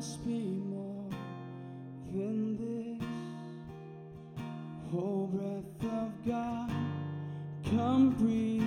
must be more than this. Oh, breath of God, come breathe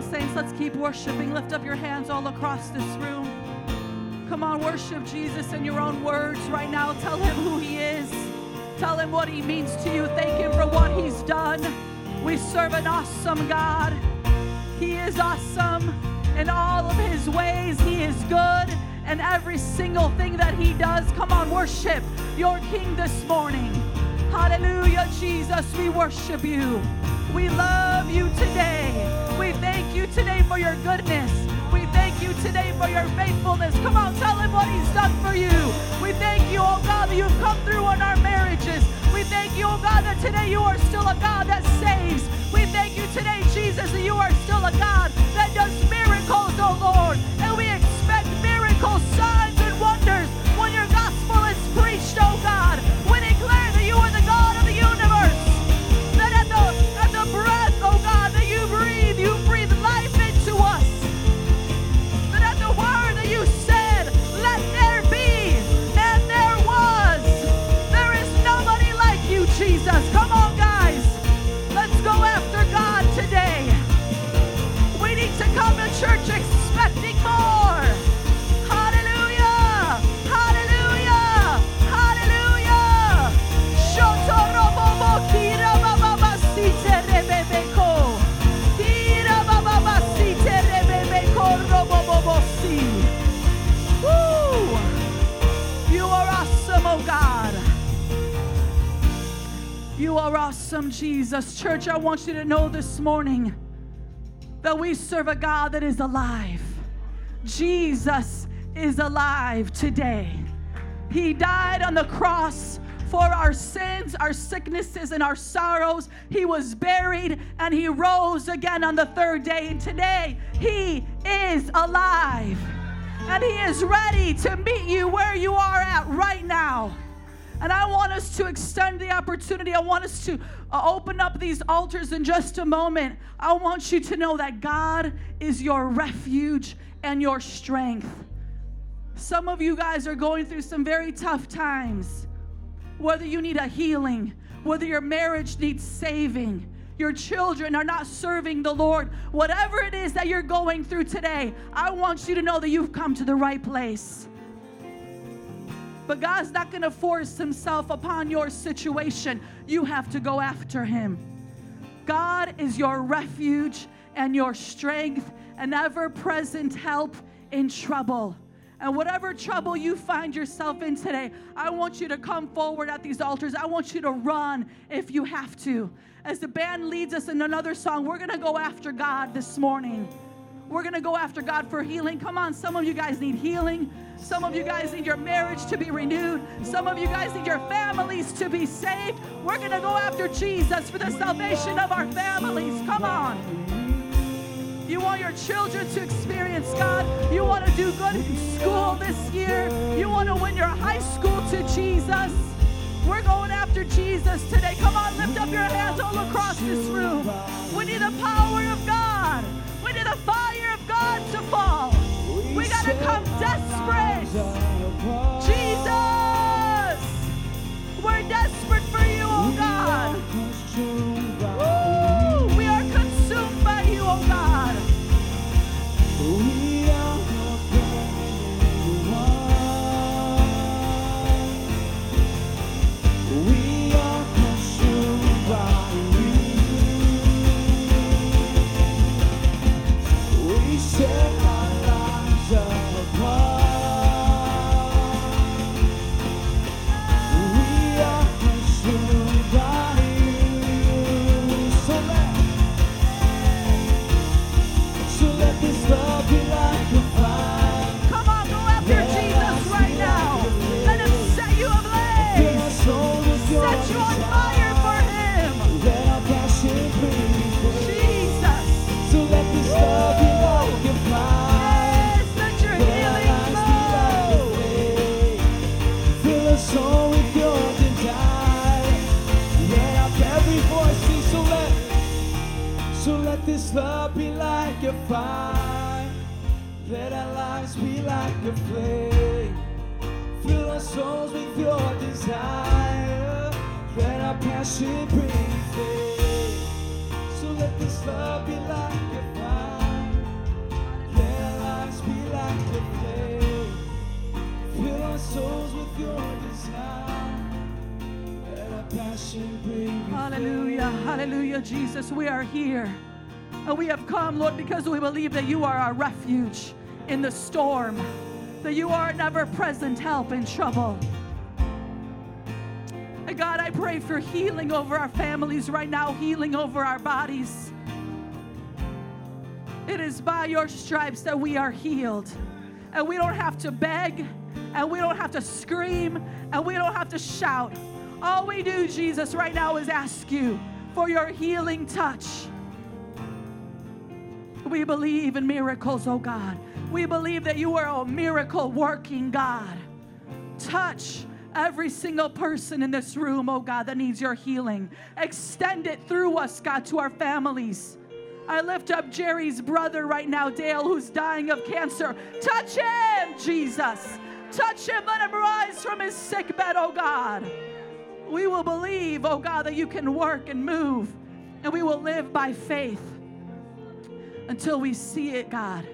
on, saints, let's keep worshiping. Lift up your hands all across this room. Come on, worship Jesus in your own words right now. Tell him who he is. Tell him what he means to you. Thank him for what he's done. We serve an awesome God. He is awesome in all of his ways. He is good and every single thing that he does. Come on, worship your King this morning. Hallelujah, Jesus. We worship you. We love you today. We thank you today for your goodness. We thank you today for your faithfulness. Come on, tell him what he's done for you. We thank you, oh God, that you've come through on our marriages. We thank you, oh God, that today you are still a God that saves. We thank you today, Jesus, that you are still a God that does miracles, oh Lord. Awesome, Jesus. Church, I want you to know this morning that we serve a God that is alive, Jesus is alive today. He died on the cross for our sins, our sicknesses, and our sorrows. He was buried and he rose again on the third day. And today, he is alive and he is ready to meet you where you are at right now. And I want us to extend the opportunity. I want us to uh, open up these altars in just a moment. I want you to know that God is your refuge and your strength. Some of you guys are going through some very tough times. Whether you need a healing, whether your marriage needs saving, your children are not serving the Lord, whatever it is that you're going through today, I want you to know that you've come to the right place. But God's not going to force Himself upon your situation. You have to go after Him. God is your refuge and your strength, an ever present help in trouble. And whatever trouble you find yourself in today, I want you to come forward at these altars. I want you to run if you have to. As the band leads us in another song, we're going to go after God this morning. We're going to go after God for healing. Come on, some of you guys need healing. Some of you guys need your marriage to be renewed. Some of you guys need your families to be saved. We're going to go after Jesus for the salvation of our families. Come on. You want your children to experience God. You want to do good in school this year. You want to win your high school to Jesus. We're going after Jesus today. Come on, lift up your hands all across this room. We need the power of God. We need the fire of God to fall. Fire. Let our lives be like a flame. Fill our souls with your desire. Let our passion bring faith. So let this love be like a fire. Let our lives be like a flame. Fill our souls with your desire. Let our passion bring Hallelujah, hallelujah, Jesus. We are here. And we have come, Lord, because we believe that you are our refuge in the storm, that you are an ever present help in trouble. And God, I pray for healing over our families right now, healing over our bodies. It is by your stripes that we are healed. And we don't have to beg, and we don't have to scream, and we don't have to shout. All we do, Jesus, right now is ask you for your healing touch. We believe in miracles, oh God. We believe that you are a miracle working God. Touch every single person in this room, oh God, that needs your healing. Extend it through us, God, to our families. I lift up Jerry's brother right now, Dale, who's dying of cancer. Touch him, Jesus. Touch him. Let him rise from his sick bed, oh God. We will believe, oh God, that you can work and move, and we will live by faith until we see it, God.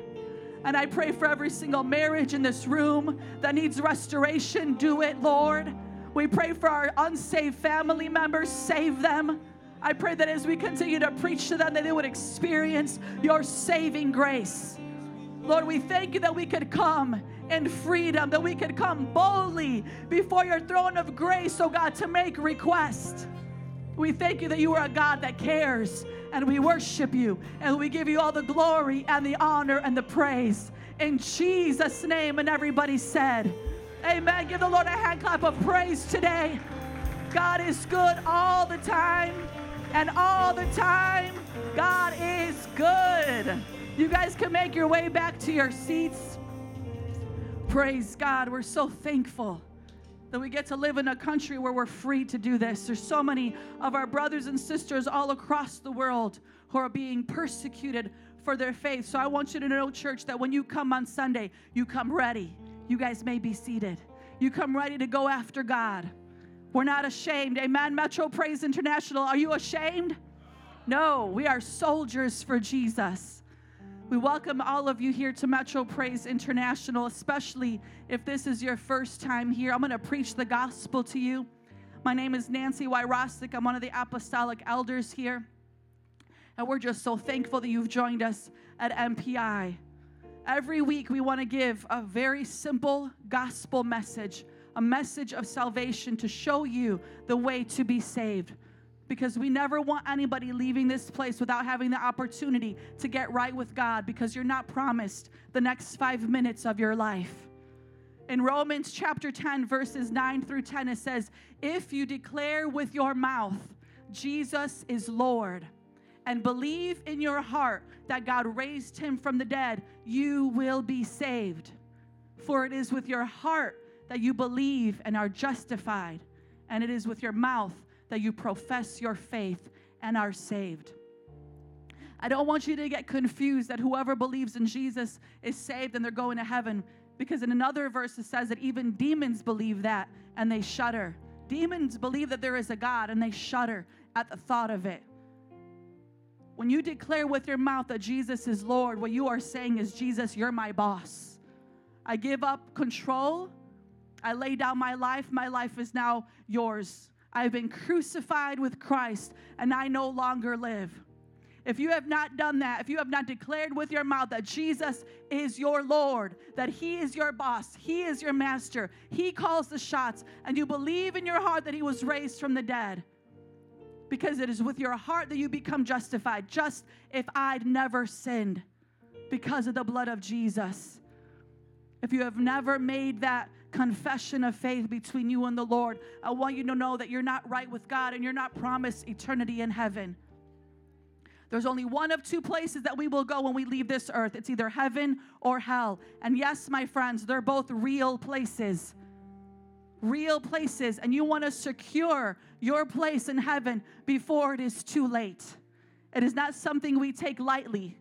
And I pray for every single marriage in this room that needs restoration. Do it, Lord. We pray for our unsaved family members, save them. I pray that as we continue to preach to them, that they would experience your saving grace. Lord, we thank you that we could come in freedom, that we could come boldly before your throne of grace, oh God, to make request. We thank you that you are a God that cares, and we worship you, and we give you all the glory and the honor and the praise. In Jesus' name, and everybody said, Amen. Give the Lord a hand clap of praise today. God is good all the time, and all the time, God is good. You guys can make your way back to your seats. Praise God. We're so thankful that we get to live in a country where we're free to do this. There's so many of our brothers and sisters all across the world who are being persecuted for their faith. So I want you to know, church, that when you come on Sunday, you come ready. You guys may be seated. You come ready to go after God. We're not ashamed. Amen. Metro Praise International, are you ashamed? No, we are soldiers for Jesus. We welcome all of you here to Metro Praise International, especially if this is your first time here. I'm going to preach the gospel to you. My name is Nancy Wyrostik. I'm one of the apostolic elders here. And we're just so thankful that you've joined us at MPI. Every week, we want to give a very simple gospel message, a message of salvation to show you the way to be saved because we never want anybody leaving this place without having the opportunity to get right with God because you're not promised the next five minutes of your life. In Romans chapter 10, verses 9 through 10, it says, If you declare with your mouth, Jesus is Lord, and believe in your heart that God raised him from the dead, you will be saved. For it is with your heart that you believe and are justified, and it is with your mouth that you profess your faith and are saved. I don't want you to get confused that whoever believes in Jesus is saved and they're going to heaven because in another verse it says that even demons believe that and they shudder. Demons believe that there is a God and they shudder at the thought of it. When you declare with your mouth that Jesus is Lord, what you are saying is, Jesus, you're my boss. I give up control. I lay down my life. My life is now yours. I've been crucified with Christ and I no longer live. If you have not done that, if you have not declared with your mouth that Jesus is your Lord, that He is your boss, He is your master, He calls the shots, and you believe in your heart that He was raised from the dead, because it is with your heart that you become justified, just if I'd never sinned because of the blood of Jesus. If you have never made that confession of faith between you and the Lord. I want you to know that you're not right with God and you're not promised eternity in heaven. There's only one of two places that we will go when we leave this earth it's either heaven or hell. And yes, my friends, they're both real places. Real places. And you want to secure your place in heaven before it is too late. It is not something we take lightly.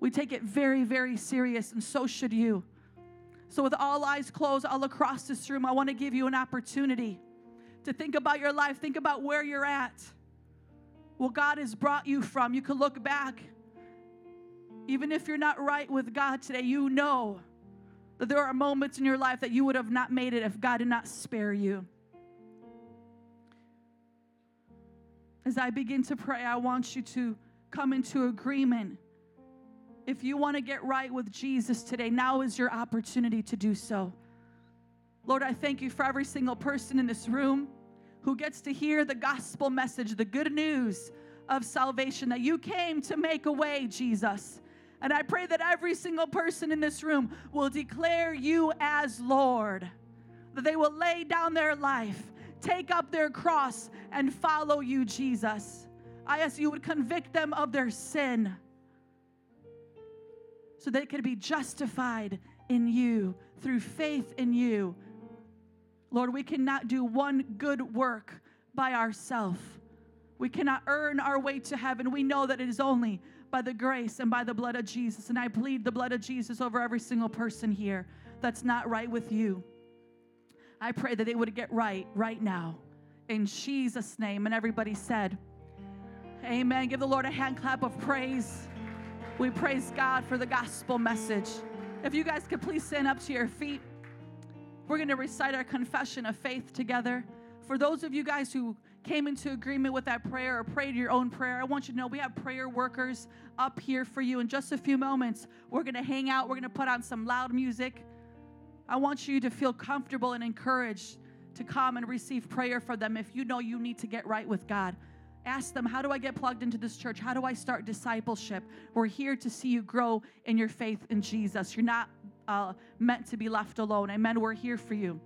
We take it very, very serious, and so should you. So, with all eyes closed all across this room, I want to give you an opportunity to think about your life, think about where you're at, what God has brought you from. You can look back. Even if you're not right with God today, you know that there are moments in your life that you would have not made it if God did not spare you. As I begin to pray, I want you to come into agreement if you want to get right with Jesus today, now is your opportunity to do so. Lord, I thank you for every single person in this room who gets to hear the gospel message, the good news of salvation, that you came to make a way, Jesus. And I pray that every single person in this room will declare you as Lord, that they will lay down their life, take up their cross, and follow you, Jesus. I ask you would convict them of their sin so they could be justified in you through faith in you. Lord, we cannot do one good work by ourselves. We cannot earn our way to heaven. We know that it is only by the grace and by the blood of Jesus. And I plead the blood of Jesus over every single person here that's not right with you. I pray that they would get right right now. In Jesus' name. And everybody said, Amen. Give the Lord a hand clap of praise. We praise God for the gospel message. If you guys could please stand up to your feet, we're going to recite our confession of faith together. For those of you guys who came into agreement with that prayer or prayed your own prayer, I want you to know we have prayer workers up here for you. In just a few moments, we're going to hang out, we're going to put on some loud music. I want you to feel comfortable and encouraged to come and receive prayer for them if you know you need to get right with God. Ask them, How do I get plugged into this church? How do I start discipleship? We're here to see you grow in your faith in Jesus. You're not uh, meant to be left alone. Amen. We're here for you.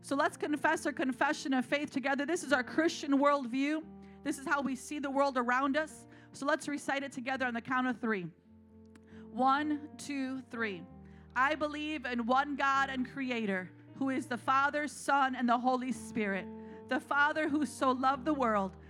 So let's confess our confession of faith together. This is our Christian worldview. This is how we see the world around us. So let's recite it together on the count of three. One, two, three. I believe in one God and Creator, who is the Father, Son, and the Holy Spirit. The Father who so loved the world,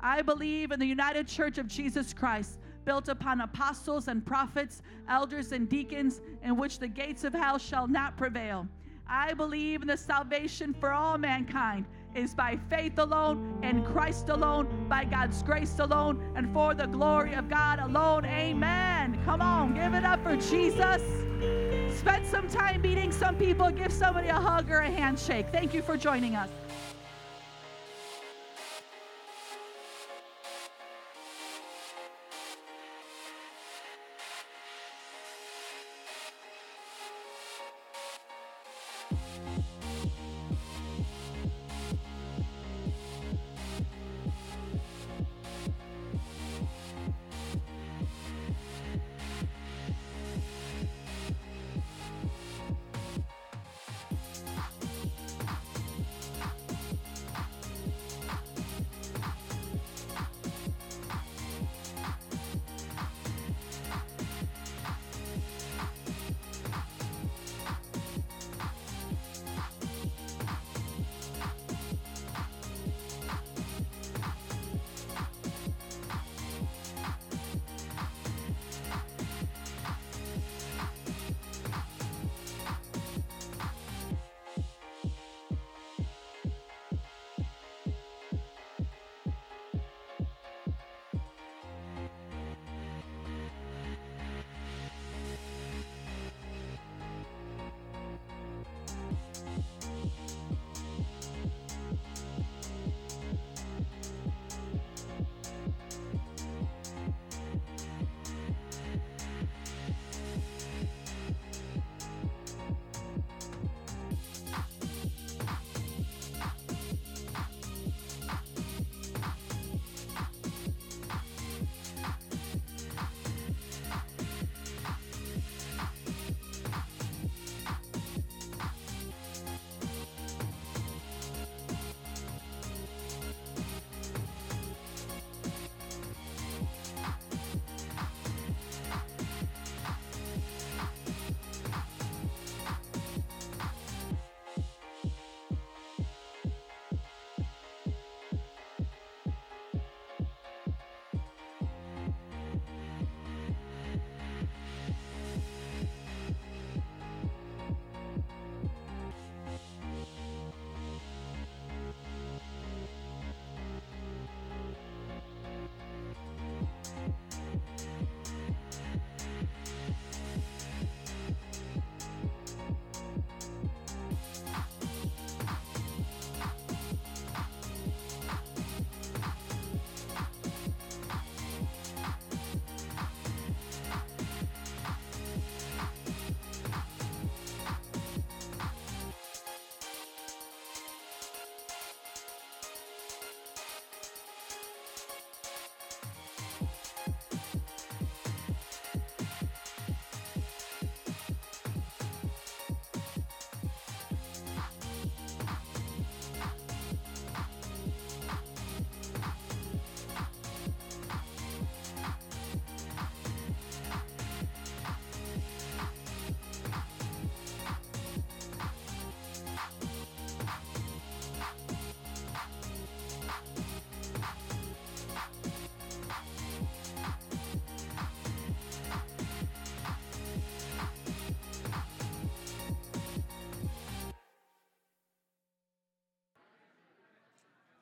I believe in the United Church of Jesus Christ, built upon apostles and prophets, elders and deacons, in which the gates of hell shall not prevail. I believe in the salvation for all mankind is by faith alone, in Christ alone, by God's grace alone, and for the glory of God alone. Amen. Come on, give it up for Jesus. Spend some time meeting some people, give somebody a hug or a handshake. Thank you for joining us.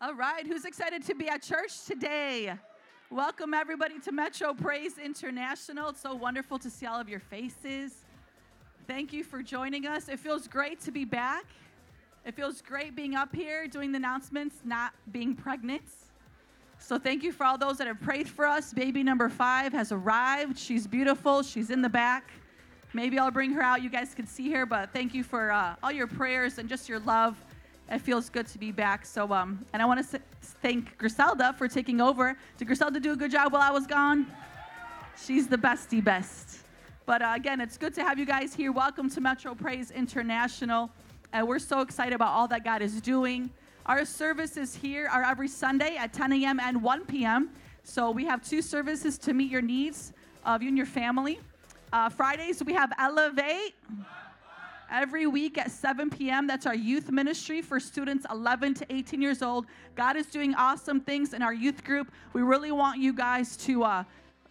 All right, who's excited to be at church today? Welcome, everybody, to Metro Praise International. It's so wonderful to see all of your faces. Thank you for joining us. It feels great to be back. It feels great being up here doing the announcements, not being pregnant. So, thank you for all those that have prayed for us. Baby number five has arrived. She's beautiful, she's in the back. Maybe I'll bring her out. You guys can see her, but thank you for uh, all your prayers and just your love. It feels good to be back. So, um, and I want to thank Griselda for taking over. Did Griselda do a good job while I was gone? She's the bestie best. But uh, again, it's good to have you guys here. Welcome to Metro Praise International. And we're so excited about all that God is doing. Our services here are every Sunday at 10 a.m. and 1 p.m. So we have two services to meet your needs of you and your family. Uh, Fridays, we have Elevate every week at 7 p.m. That's our youth ministry for students 11 to 18 years old. God is doing awesome things in our youth group. We really want you guys to uh,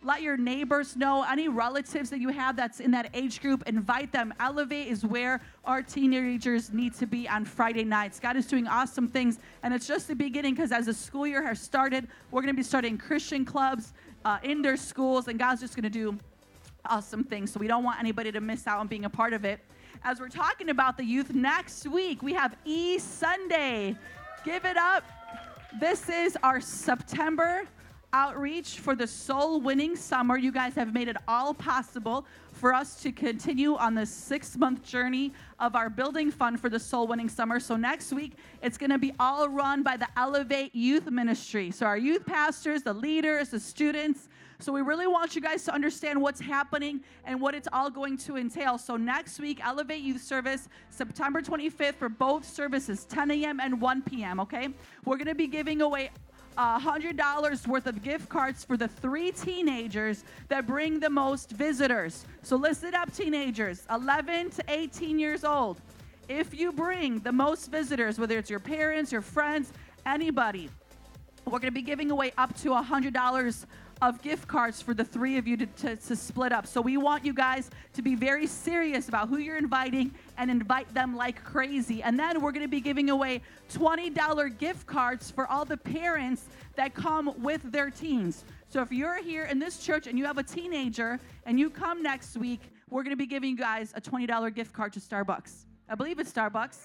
let your neighbors know, any relatives that you have that's in that age group, invite them. Elevate is where our teenagers need to be on Friday nights. God is doing awesome things, and it's just the beginning because as the school year has started, we're going to be starting Christian clubs uh, in their schools, and God's just going to do awesome things. So we don't want anybody to miss out on being a part of it as we're talking about the youth next week. We have E Sunday. Give it up. This is our September outreach for the soul winning summer. You guys have made it all possible for us to continue on this six month journey of our building fund for the soul winning summer. So, next week, it's going to be all run by the Elevate Youth Ministry. So, our youth pastors, the leaders, the students, so we really want you guys to understand what's happening and what it's all going to entail. So next week, Elevate Youth Service, September 25th for both services, 10 a.m. and 1 p.m. Okay, we're going to be giving away $100 worth of gift cards for the three teenagers that bring the most visitors. So listen up, teenagers, 11 to 18 years old. If you bring the most visitors, whether it's your parents, your friends, anybody, we're going to be giving away up to $100 of gift cards for the three of you to, to, to, split up. So we want you guys to be very serious about who you're inviting and invite them like crazy. And then we're going to be giving away $20 gift cards for all the parents that come with their teens. So if you're here in this church and you have a teenager and you come next week, we're going to be giving you guys a $20 gift card to Starbucks. I believe it's Starbucks.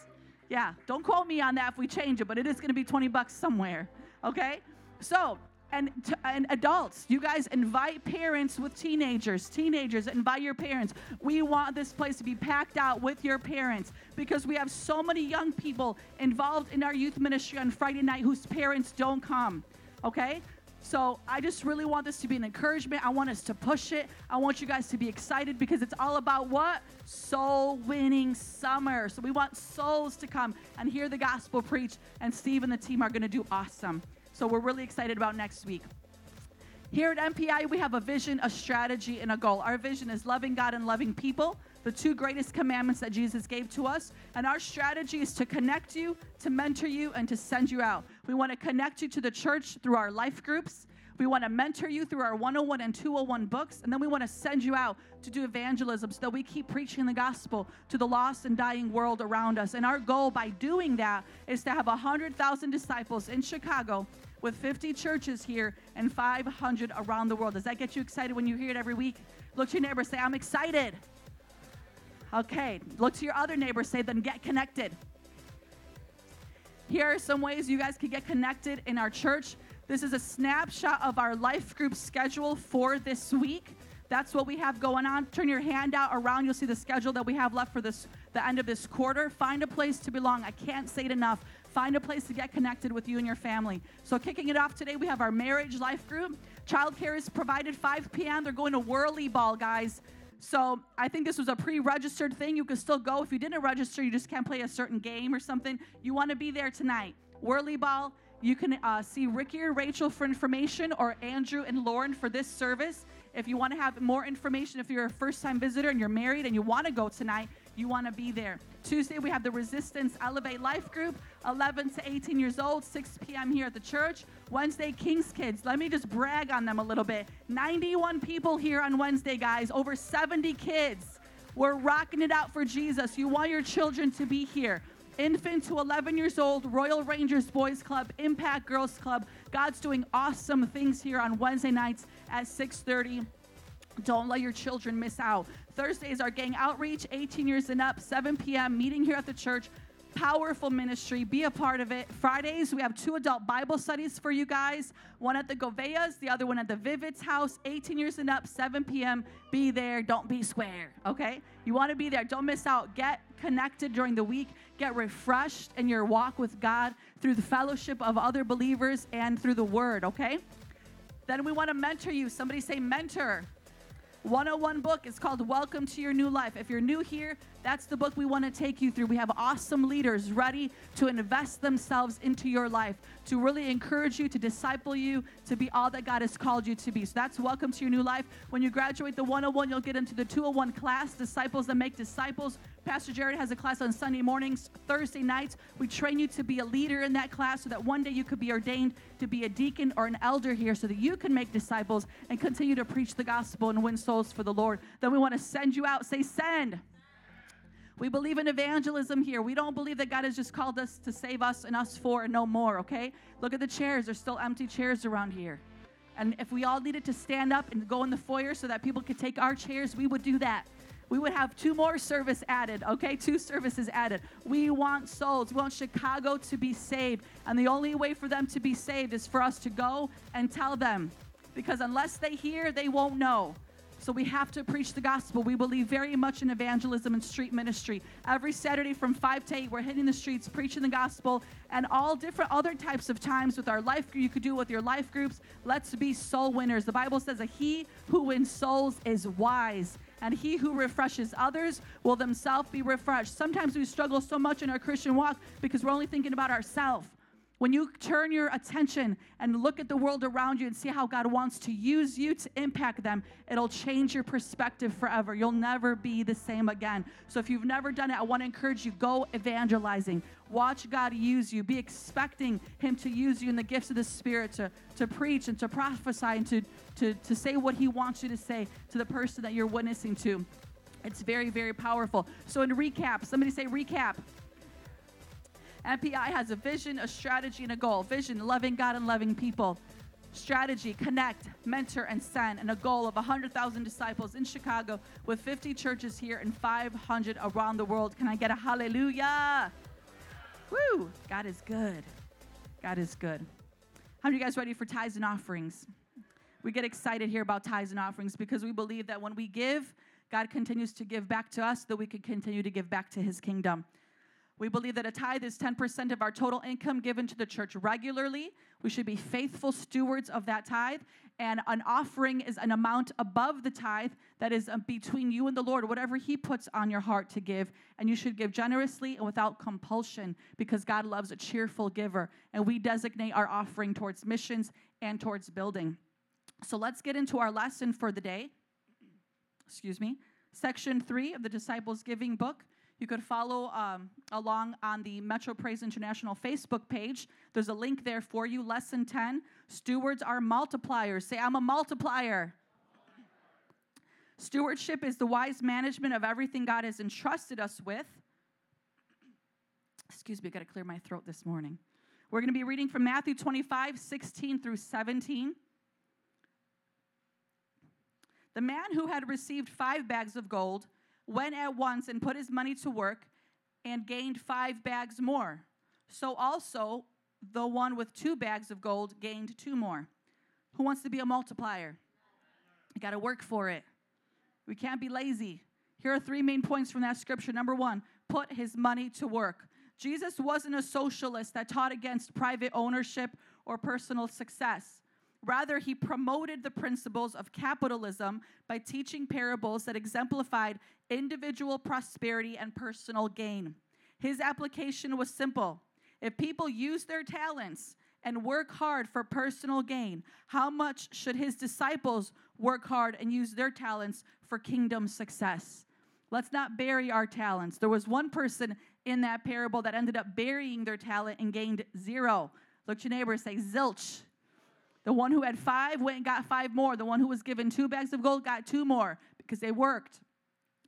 Yeah, don't quote me on that if we change it, but it is going to be 20 bucks somewhere. Okay? So and, t- and adults, you guys invite parents with teenagers, teenagers, invite your parents. We want this place to be packed out with your parents because we have so many young people involved in our youth ministry on Friday night whose parents don't come. Okay? So I just really want this to be an encouragement. I want us to push it. I want you guys to be excited because it's all about what? Soul winning summer. So we want souls to come and hear the gospel preached, and Steve and the team are going to do awesome. So we're really excited about next week. Here at MPI, we have a vision, a strategy, and a goal. Our vision is loving God and loving people, the two greatest commandments that Jesus gave to us. And our strategy is to connect you, to mentor you, and to send you out. We want to connect you to the church through our life groups. We want to mentor you through our 101 and 201 books, and then we want to send you out to do evangelism so that we keep preaching the gospel to the lost and dying world around us. And our goal by doing that is to have 100,000 disciples in Chicago with 50 churches here and 500 around the world. Does that get you excited when you hear it every week? Look to your neighbor, say, I'm excited. Okay, look to your other neighbor, say, then get connected. Here are some ways you guys can get connected in our church. This is a snapshot of our life group schedule for this week. That's what we have going on. Turn your hand out around. You'll see the schedule that we have left for this the end of this quarter. Find a place to belong. I can't say it enough. Find a place to get connected with you and your family. So, kicking it off today, we have our marriage life group. Childcare is provided 5 p.m. They're going to Whirly Ball, guys. So I think this was a pre-registered thing. You could still go. If you didn't register, you just can't play a certain game or something. You want to be there tonight. Whirly Ball. You can uh, see Ricky or Rachel for information or Andrew and Lauren for this service. If you want to have more information, if you're a first time visitor and you're married and you want to go tonight, you want to be there. Tuesday, we have the Resistance Elevate Life Group, 11 to 18 years old, 6 p.m. here at the church. Wednesday, King's Kids. Let me just brag on them a little bit. 91 people here on Wednesday, guys, over 70 kids. We're rocking it out for Jesus. You want your children to be here. infant to 11 years old, Royal Rangers Boys Club, Impact Girls Club. God's doing awesome things here on Wednesday nights at 6:30. Don't let your children miss out. Thursdays are gang outreach, 18 years and up, 7 p.m. meeting here at the church. Powerful ministry. Be a part of it. Fridays, we have two adult Bible studies for you guys. One at the Goveas, the other one at the Vivid's house. 18 years and up, 7 p.m. Be there. Don't be square. Okay? You want to be there. Don't miss out. Get connected during the week. Get refreshed in your walk with God through the fellowship of other believers and through the Word. Okay? Then we want to mentor you. Somebody say mentor. 101 book is called Welcome to Your New Life. If you're new here, that's the book we want to take you through. We have awesome leaders ready to invest themselves into your life, to really encourage you, to disciple you, to be all that God has called you to be. So that's Welcome to Your New Life. When you graduate the 101, you'll get into the 201 class, Disciples that Make Disciples. Pastor Jared has a class on Sunday mornings, Thursday nights. We train you to be a leader in that class so that one day you could be ordained to be a deacon or an elder here so that you can make disciples and continue to preach the gospel and win souls for the Lord. Then we want to send you out. Say, send. We believe in evangelism here. We don't believe that God has just called us to save us and us for and no more, okay? Look at the chairs. There's still empty chairs around here. And if we all needed to stand up and go in the foyer so that people could take our chairs, we would do that. We would have two more service added, okay? Two services added. We want souls. We want Chicago to be saved. And the only way for them to be saved is for us to go and tell them. Because unless they hear, they won't know. So we have to preach the gospel. We believe very much in evangelism and street ministry. Every Saturday from 5 to 8, we're hitting the streets, preaching the gospel, and all different other types of times with our life group. You could do with your life groups. Let's be soul winners. The Bible says that he who wins souls is wise and he who refreshes others will themselves be refreshed. Sometimes we struggle so much in our Christian walk because we're only thinking about ourselves. When you turn your attention and look at the world around you and see how God wants to use you to impact them, it'll change your perspective forever. You'll never be the same again. So if you've never done it, I want to encourage you go evangelizing. Watch God use you. Be expecting Him to use you in the gifts of the Spirit to, to preach and to prophesy and to, to, to say what He wants you to say to the person that you're witnessing to. It's very, very powerful. So, in recap, somebody say recap. MPI has a vision, a strategy, and a goal. Vision, loving God and loving people. Strategy, connect, mentor, and send, and a goal of 100,000 disciples in Chicago with 50 churches here and 500 around the world. Can I get a hallelujah? Woo! God is good. God is good. How are you guys ready for tithes and offerings? We get excited here about tithes and offerings because we believe that when we give, God continues to give back to us, that we can continue to give back to his kingdom. We believe that a tithe is 10% of our total income given to the church regularly. We should be faithful stewards of that tithe. And an offering is an amount above the tithe that is um, between you and the Lord, whatever He puts on your heart to give. And you should give generously and without compulsion because God loves a cheerful giver. And we designate our offering towards missions and towards building. So let's get into our lesson for the day. Excuse me. Section three of the Disciples Giving book. You could follow um, along on the Metro Praise International Facebook page. There's a link there for you. Lesson 10 Stewards are multipliers. Say, I'm a multiplier. Stewardship is the wise management of everything God has entrusted us with. Excuse me, I got to clear my throat this morning. We're going to be reading from Matthew 25, 16 through 17. The man who had received five bags of gold went at once and put his money to work and gained five bags more. So also the one with two bags of gold gained two more. Who wants to be a multiplier? You got to work for it. We can't be lazy. Here are three main points from that scripture. Number one, put his money to work. Jesus wasn't a socialist that taught against private ownership or personal success. Rather, he promoted the principles of capitalism by teaching parables that exemplified individual prosperity and personal gain. His application was simple. If people use their talents and work hard for personal gain, how much should his disciples work hard and use their talents for kingdom success? Let's not bury our talents. There was one person in that parable that ended up burying their talent and gained zero. Look to your neighbor say, zilch. The one who had five went and got five more. The one who was given two bags of gold got two more because they worked.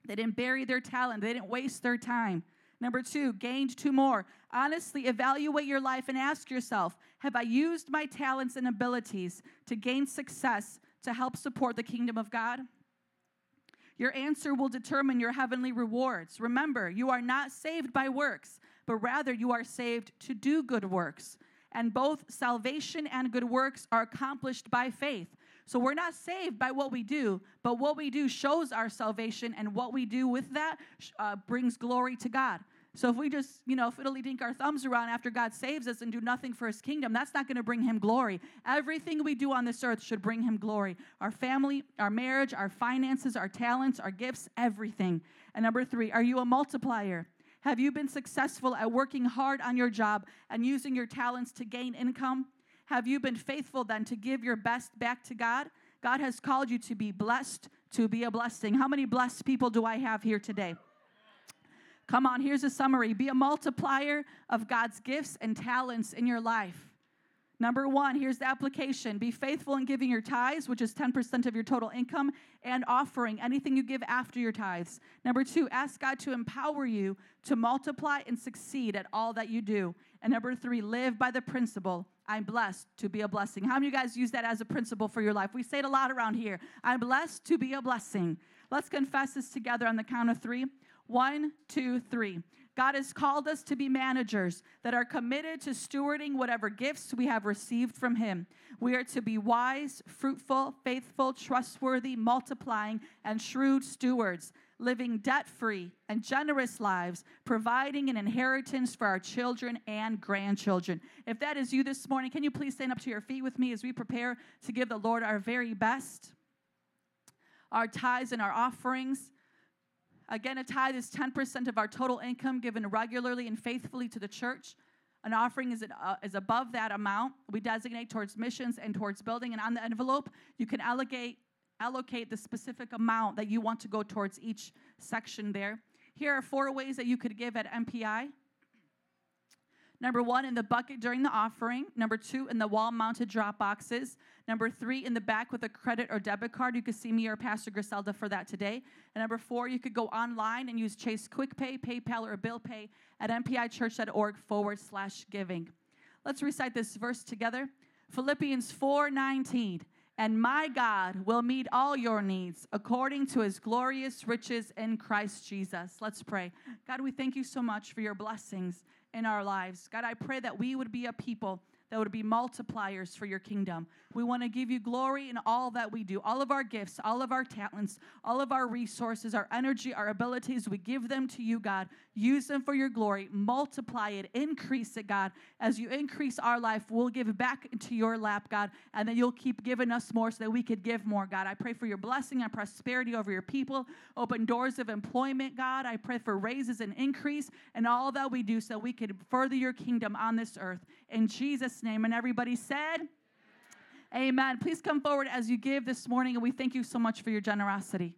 They didn't bury their talent, they didn't waste their time. Number two, gained two more. Honestly, evaluate your life and ask yourself Have I used my talents and abilities to gain success to help support the kingdom of God? Your answer will determine your heavenly rewards. Remember, you are not saved by works, but rather you are saved to do good works. And both salvation and good works are accomplished by faith. So we're not saved by what we do, but what we do shows our salvation, and what we do with that uh, brings glory to God. So if we just, you know, fiddly dink our thumbs around after God saves us and do nothing for his kingdom, that's not going to bring him glory. Everything we do on this earth should bring him glory. Our family, our marriage, our finances, our talents, our gifts, everything. And number three, are you a multiplier? Have you been successful at working hard on your job and using your talents to gain income? Have you been faithful then to give your best back to God? God has called you to be blessed, to be a blessing. How many blessed people do I have here today? Come on, here's a summary be a multiplier of God's gifts and talents in your life. Number one, here's the application be faithful in giving your tithes, which is 10% of your total income, and offering anything you give after your tithes. Number two, ask God to empower you to multiply and succeed at all that you do. And number three, live by the principle I'm blessed to be a blessing. How many of you guys use that as a principle for your life? We say it a lot around here. I'm blessed to be a blessing. Let's confess this together on the count of three. One, two, three. God has called us to be managers that are committed to stewarding whatever gifts we have received from Him. We are to be wise, fruitful, faithful, trustworthy, multiplying, and shrewd stewards, living debt free and generous lives, providing an inheritance for our children and grandchildren. If that is you this morning, can you please stand up to your feet with me as we prepare to give the Lord our very best? Our tithes and our offerings. Again, a tithe is 10% of our total income given regularly and faithfully to the church. An offering is, uh, is above that amount. We designate towards missions and towards building. And on the envelope, you can allocate, allocate the specific amount that you want to go towards each section there. Here are four ways that you could give at MPI. Number one, in the bucket during the offering. Number two, in the wall mounted drop boxes. Number three, in the back with a credit or debit card. You could see me or Pastor Griselda for that today. And number four, you could go online and use Chase Quick Pay, PayPal, or Bill Pay at mpichurch.org forward slash giving. Let's recite this verse together. Philippians 4 19. And my God will meet all your needs according to his glorious riches in Christ Jesus. Let's pray. God, we thank you so much for your blessings in our lives. God, I pray that we would be a people that would be multipliers for your kingdom. We want to give you glory in all that we do, all of our gifts, all of our talents, all of our resources, our energy, our abilities. We give them to you, God. Use them for your glory. Multiply it, increase it, God. As you increase our life, we'll give back into your lap, God, and then you'll keep giving us more so that we could give more, God. I pray for your blessing and prosperity over your people. Open doors of employment, God. I pray for raises and increase and all that we do so we could further your kingdom on this earth. In Jesus' name. And everybody said, Amen. Please come forward as you give this morning, and we thank you so much for your generosity.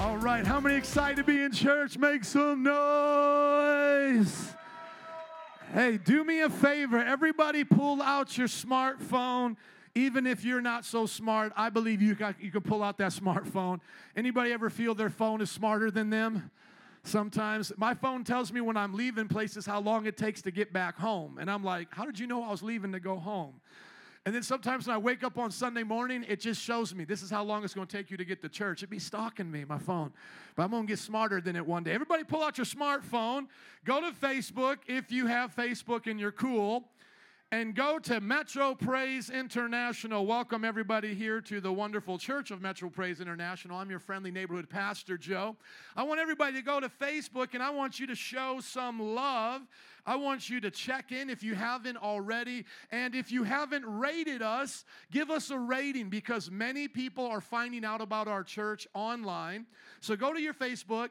All right, how many excited to be in church? Make some noise. Hey, do me a favor. Everybody pull out your smartphone. Even if you're not so smart, I believe you can, you can pull out that smartphone. Anybody ever feel their phone is smarter than them? Sometimes my phone tells me when I'm leaving places how long it takes to get back home. And I'm like, how did you know I was leaving to go home? And then sometimes when I wake up on Sunday morning, it just shows me this is how long it's going to take you to get to church. It'd be stalking me, my phone. But I'm going to get smarter than it one day. Everybody pull out your smartphone, go to Facebook if you have Facebook and you're cool and go to Metro Praise International. Welcome everybody here to the wonderful church of Metro Praise International. I'm your friendly neighborhood pastor, Joe. I want everybody to go to Facebook and I want you to show some love. I want you to check in if you haven't already. And if you haven't rated us, give us a rating because many people are finding out about our church online. So go to your Facebook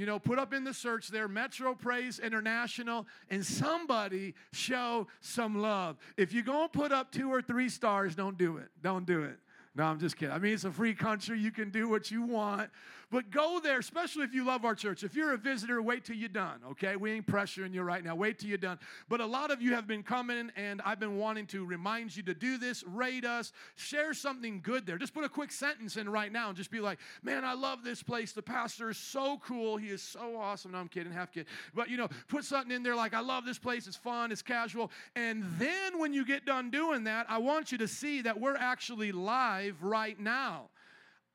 you know, put up in the search there, Metro Praise International, and somebody show some love. If you're going to put up two or three stars, don't do it. Don't do it. No, I'm just kidding. I mean, it's a free country. You can do what you want. But go there, especially if you love our church. If you're a visitor, wait till you're done, okay? We ain't pressuring you right now. Wait till you're done. But a lot of you have been coming, and I've been wanting to remind you to do this, rate us, share something good there. Just put a quick sentence in right now and just be like, man, I love this place. The pastor is so cool. He is so awesome. No, I'm kidding, half kid. But, you know, put something in there like, I love this place. It's fun, it's casual. And then when you get done doing that, I want you to see that we're actually live right now.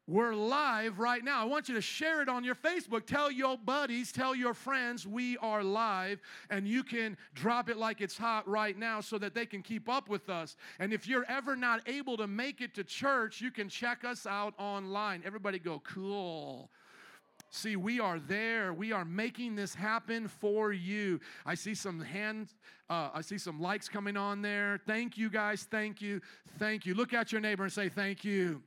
We're live right now. I want you to share it on your Facebook. Tell your buddies, tell your friends we are live, and you can drop it like it's hot right now so that they can keep up with us. And if you're ever not able to make it to church, you can check us out online. Everybody go, cool. See, we are there. We are making this happen for you. I see some hands, uh, I see some likes coming on there. Thank you, guys. Thank you. Thank you. Look at your neighbor and say, Thank you.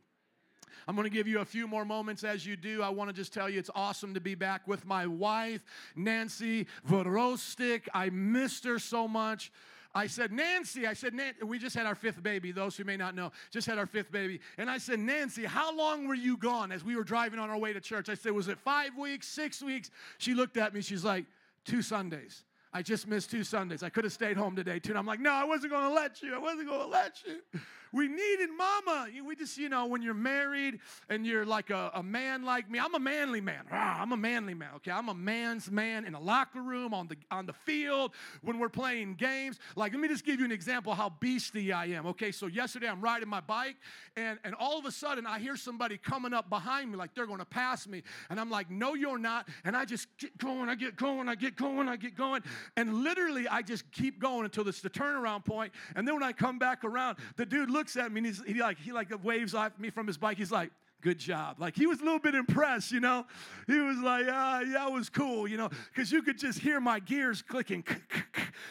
I'm going to give you a few more moments as you do. I want to just tell you it's awesome to be back with my wife, Nancy Vorostik. I missed her so much. I said, Nancy, I said, we just had our fifth baby, those who may not know, just had our fifth baby. And I said, Nancy, how long were you gone as we were driving on our way to church? I said, was it five weeks, six weeks? She looked at me, she's like, two Sundays. I just missed two Sundays. I could have stayed home today too. And I'm like, no, I wasn't going to let you. I wasn't going to let you. We needed mama. We just, you know, when you're married and you're like a, a man like me, I'm a manly man. Ah, I'm a manly man, okay? I'm a man's man in a locker room, on the on the field, when we're playing games. Like, let me just give you an example how beastly I am. Okay, so yesterday I'm riding my bike, and, and all of a sudden I hear somebody coming up behind me, like they're gonna pass me. And I'm like, no, you're not. And I just get going, I get going, I get going, I get going. And literally I just keep going until it's the turnaround point. And then when I come back around, the dude looks at me and he's, he like he like waves off me from his bike. He's like, good job. Like he was a little bit impressed, you know. He was like, ah, yeah, it was cool, you know, because you could just hear my gears clicking.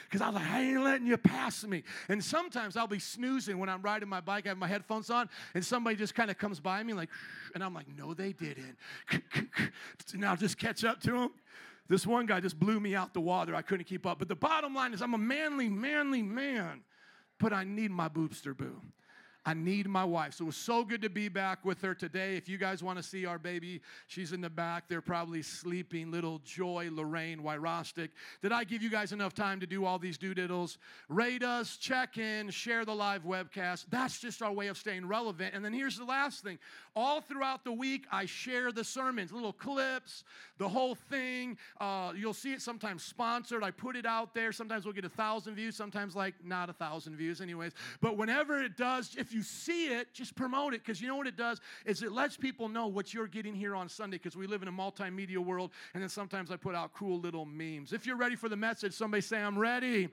Because I was like, I ain't letting you pass me. And sometimes I'll be snoozing when I'm riding my bike, I have my headphones on, and somebody just kind of comes by me like, and I'm like, no, they didn't. And I'll just catch up to them. This one guy just blew me out the water. I couldn't keep up. But the bottom line is, I'm a manly, manly man, but I need my boobster boo. I need my wife. So it was so good to be back with her today. If you guys want to see our baby, she's in the back. They're probably sleeping. Little Joy Lorraine Wyrostic. Did I give you guys enough time to do all these doodiddles? Rate us, check in, share the live webcast. That's just our way of staying relevant. And then here's the last thing. All throughout the week, I share the sermons, little clips, the whole thing. Uh, you'll see it sometimes sponsored. I put it out there. Sometimes we'll get a thousand views. Sometimes like not a thousand views, anyways. But whenever it does, if you you see it, just promote it because you know what it does is it lets people know what you're getting here on Sunday because we live in a multimedia world and then sometimes I put out cool little memes. If you're ready for the message, somebody say I'm ready.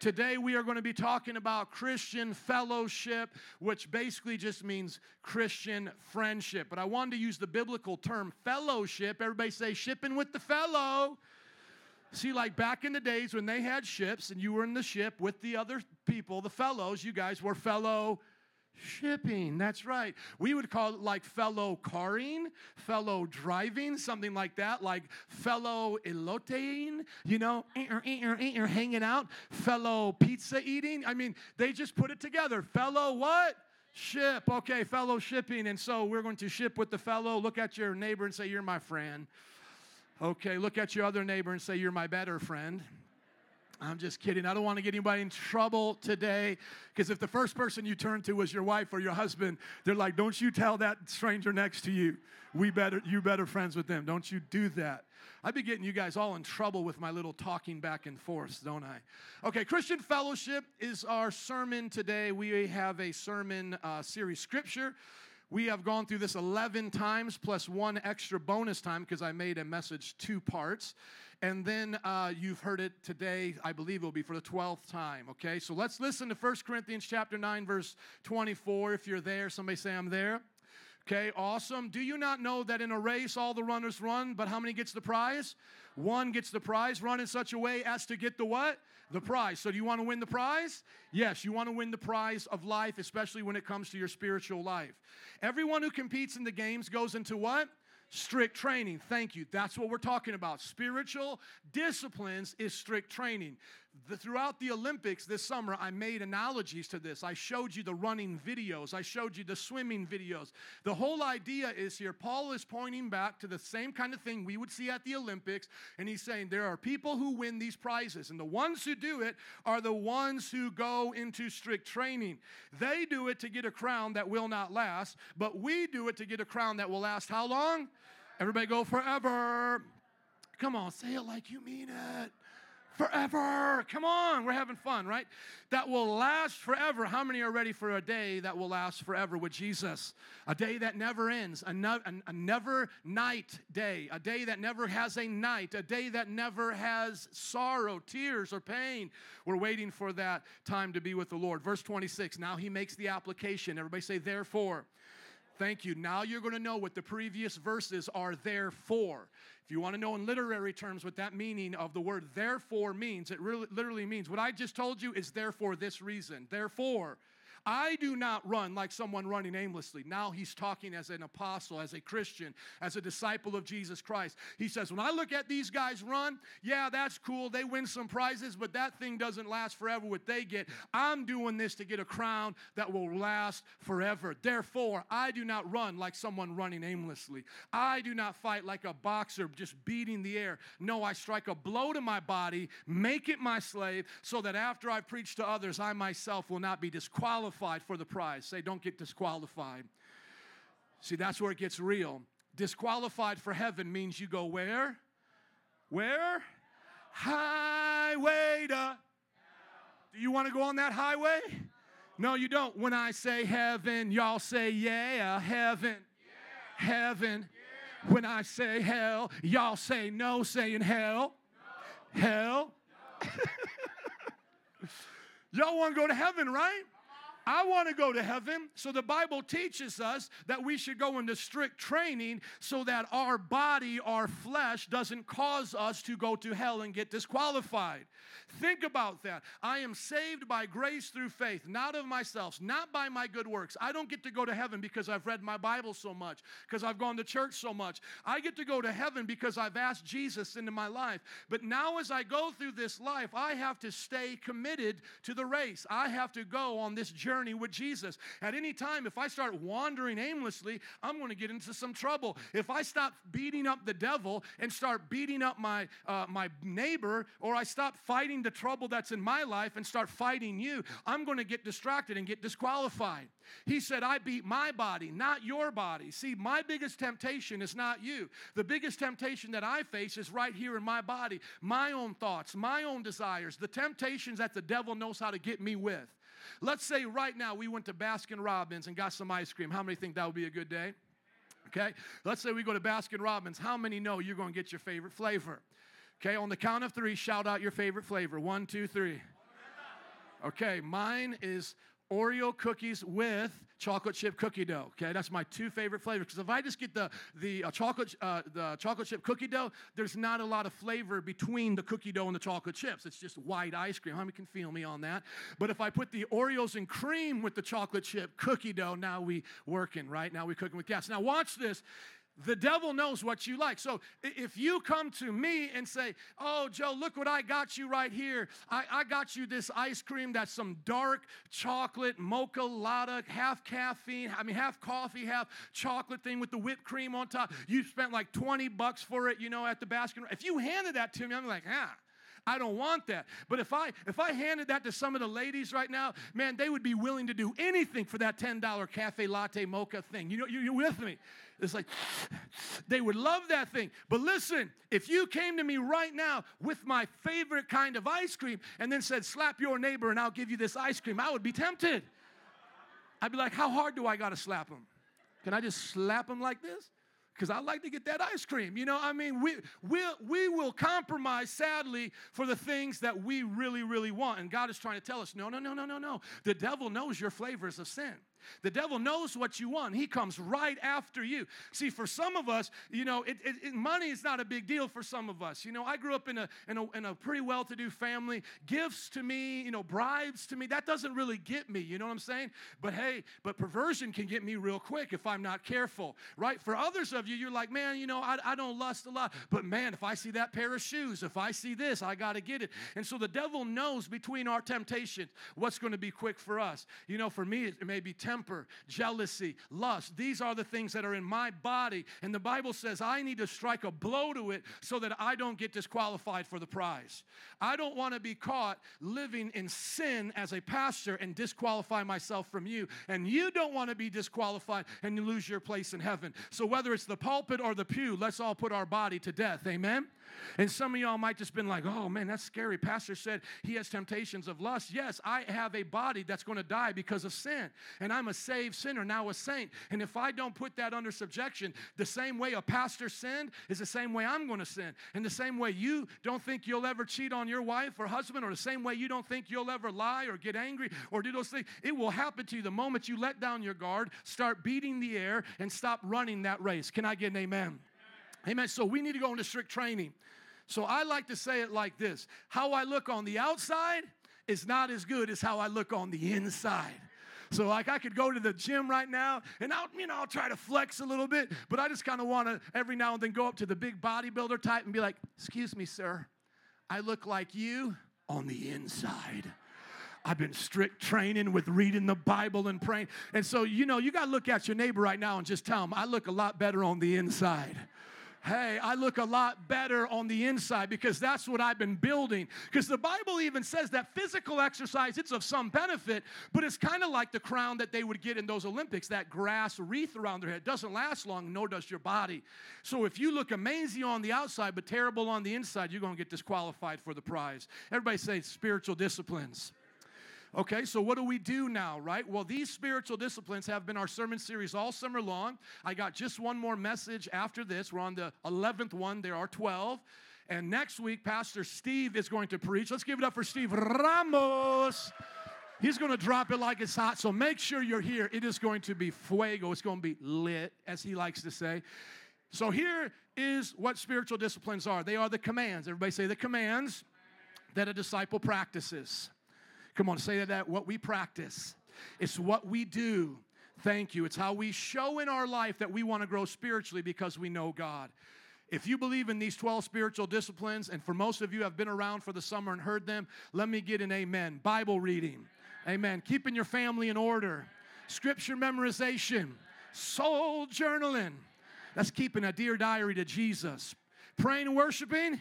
Today we are going to be talking about Christian fellowship, which basically just means Christian friendship. But I wanted to use the biblical term fellowship. Everybody say shipping with the fellow. See, like back in the days when they had ships and you were in the ship with the other people, the fellows, you guys were fellow Shipping, that's right. We would call it like fellow carring, fellow driving, something like that, like fellow eloteing, you know, eh, er, eh, er, eh, er, hanging out, fellow pizza eating. I mean, they just put it together. Fellow what? Ship. Okay, fellow shipping. And so we're going to ship with the fellow. Look at your neighbor and say, You're my friend. Okay, look at your other neighbor and say, You're my better friend. I'm just kidding. I don't want to get anybody in trouble today because if the first person you turn to was your wife or your husband, they're like, "Don't you tell that stranger next to you. We better you better friends with them. Don't you do that." I'd be getting you guys all in trouble with my little talking back and forth, don't I? Okay, Christian Fellowship is our sermon today. We have a sermon uh, series scripture. We have gone through this 11 times plus one extra bonus time because I made a message two parts. And then uh, you've heard it today, I believe it will be for the 12th time, okay? So let's listen to 1 Corinthians chapter 9, verse 24. If you're there, somebody say, I'm there. Okay, awesome. Do you not know that in a race all the runners run, but how many gets the prize? One gets the prize. Run in such a way as to get the what? The prize. So do you want to win the prize? Yes, you want to win the prize of life, especially when it comes to your spiritual life. Everyone who competes in the games goes into what? Strict training. Thank you. That's what we're talking about. Spiritual disciplines is strict training. The, throughout the Olympics this summer, I made analogies to this. I showed you the running videos, I showed you the swimming videos. The whole idea is here Paul is pointing back to the same kind of thing we would see at the Olympics, and he's saying there are people who win these prizes, and the ones who do it are the ones who go into strict training. They do it to get a crown that will not last, but we do it to get a crown that will last how long? Everybody go forever. Come on, say it like you mean it forever. Come on, we're having fun, right? That will last forever. How many are ready for a day that will last forever with Jesus? A day that never ends, a, no, a, a never night day, a day that never has a night, a day that never has sorrow, tears, or pain. We're waiting for that time to be with the Lord. Verse 26, now he makes the application. Everybody say, therefore. Thank you. Now you're going to know what the previous verses are there for. If you want to know in literary terms what that meaning of the word therefore means, it really, literally means what I just told you is there for this reason. Therefore, I do not run like someone running aimlessly. Now he's talking as an apostle, as a Christian, as a disciple of Jesus Christ. He says, When I look at these guys run, yeah, that's cool. They win some prizes, but that thing doesn't last forever what they get. I'm doing this to get a crown that will last forever. Therefore, I do not run like someone running aimlessly. I do not fight like a boxer just beating the air. No, I strike a blow to my body, make it my slave, so that after I preach to others, I myself will not be disqualified disqualified for the prize. Say, don't get disqualified. See, that's where it gets real. Disqualified for heaven means you go where? Where? Highway to. Do you want to go on that highway? No, you don't. When I say heaven, y'all say yeah, heaven. Yeah. Heaven. Yeah. When I say hell, y'all say no, saying hell. No. Hell. No. y'all want to go to heaven, right? I want to go to heaven. So the Bible teaches us that we should go into strict training so that our body, our flesh, doesn't cause us to go to hell and get disqualified. Think about that. I am saved by grace through faith, not of myself, not by my good works. I don't get to go to heaven because I've read my Bible so much, because I've gone to church so much. I get to go to heaven because I've asked Jesus into my life. But now, as I go through this life, I have to stay committed to the race. I have to go on this journey journey with Jesus. At any time, if I start wandering aimlessly, I'm going to get into some trouble. If I stop beating up the devil and start beating up my, uh, my neighbor, or I stop fighting the trouble that's in my life and start fighting you, I'm going to get distracted and get disqualified. He said, I beat my body, not your body. See, my biggest temptation is not you. The biggest temptation that I face is right here in my body, my own thoughts, my own desires, the temptations that the devil knows how to get me with. Let's say right now we went to Baskin Robbins and got some ice cream. How many think that would be a good day? Okay, let's say we go to Baskin Robbins. How many know you're going to get your favorite flavor? Okay, on the count of three, shout out your favorite flavor. One, two, three. Okay, mine is Oreo cookies with chocolate chip cookie dough. Okay, that's my two favorite flavors. Because if I just get the the uh, chocolate uh, the chocolate chip cookie dough, there's not a lot of flavor between the cookie dough and the chocolate chips. It's just white ice cream. How many can feel me on that? But if I put the Oreos and cream with the chocolate chip cookie dough, now we working right now we cooking with gas. Now watch this. The devil knows what you like. So if you come to me and say, Oh, Joe, look what I got you right here. I, I got you this ice cream that's some dark chocolate, mocha latte, half caffeine, I mean, half coffee, half chocolate thing with the whipped cream on top. You spent like 20 bucks for it, you know, at the basket. If you handed that to me, I'm like, ah. I don't want that. But if I if I handed that to some of the ladies right now, man, they would be willing to do anything for that $10 cafe latte mocha thing. You know, you, you're with me. It's like they would love that thing. But listen, if you came to me right now with my favorite kind of ice cream and then said, slap your neighbor and I'll give you this ice cream, I would be tempted. I'd be like, how hard do I gotta slap him? Can I just slap him like this? Because I like to get that ice cream. You know, I mean, we, we'll, we will compromise, sadly, for the things that we really, really want. And God is trying to tell us no, no, no, no, no, no. The devil knows your flavors of sin. The devil knows what you want. He comes right after you. See, for some of us, you know, it, it, it- money is not a big deal for some of us. You know, I grew up in a, in a, in a pretty well to do family. Gifts to me, you know, bribes to me, that doesn't really get me. You know what I'm saying? But hey, but perversion can get me real quick if I'm not careful, right? For others of you, you're like, man, you know, I, I don't lust a lot. But man, if I see that pair of shoes, if I see this, I got to get it. And so the devil knows between our temptations what's going to be quick for us. You know, for me, it may be temper, jealousy, lust. These are the things that are in my body. And the Bible says I need to strike a blow to it so that I don't get disqualified for the prize. I don't want to be caught living in sin as a pastor and disqualify myself from you. And you don't want to be disqualified and lose your place in heaven. So whether it's the pulpit or the pew, let's all put our body to death. Amen. And some of y'all might just been like, "Oh man, that's scary." Pastor said he has temptations of lust. Yes, I have a body that's going to die because of sin, and I'm a saved sinner now, a saint. And if I don't put that under subjection, the same way a pastor sinned is the same way I'm going to sin, and the same way you don't think you'll ever cheat on your wife or husband, or the same way you don't think you'll ever lie or get angry or do those things, it will happen to you the moment you let down your guard, start beating the air, and stop running that race. Can I get an amen? Amen. So we need to go into strict training. So I like to say it like this How I look on the outside is not as good as how I look on the inside. So like I could go to the gym right now and I'll, you know, I'll try to flex a little bit, but I just kind of want to every now and then go up to the big bodybuilder type and be like, excuse me, sir, I look like you on the inside. I've been strict training with reading the Bible and praying. And so, you know, you got to look at your neighbor right now and just tell him, I look a lot better on the inside. Hey, I look a lot better on the inside because that's what I've been building. Because the Bible even says that physical exercise, it's of some benefit, but it's kind of like the crown that they would get in those Olympics, that grass wreath around their head. doesn't last long, nor does your body. So if you look amazing on the outside, but terrible on the inside, you're going to get disqualified for the prize. Everybody say spiritual disciplines. Okay, so what do we do now, right? Well, these spiritual disciplines have been our sermon series all summer long. I got just one more message after this. We're on the 11th one, there are 12. And next week, Pastor Steve is going to preach. Let's give it up for Steve Ramos. He's going to drop it like it's hot. So make sure you're here. It is going to be fuego. It's going to be lit, as he likes to say. So here is what spiritual disciplines are they are the commands. Everybody say the commands that a disciple practices. Come on, say that what we practice. It's what we do. Thank you. It's how we show in our life that we want to grow spiritually because we know God. If you believe in these 12 spiritual disciplines, and for most of you have been around for the summer and heard them, let me get an amen. Bible reading, amen. Keeping your family in order, scripture memorization, soul journaling. That's keeping a dear diary to Jesus. Praying and worshiping,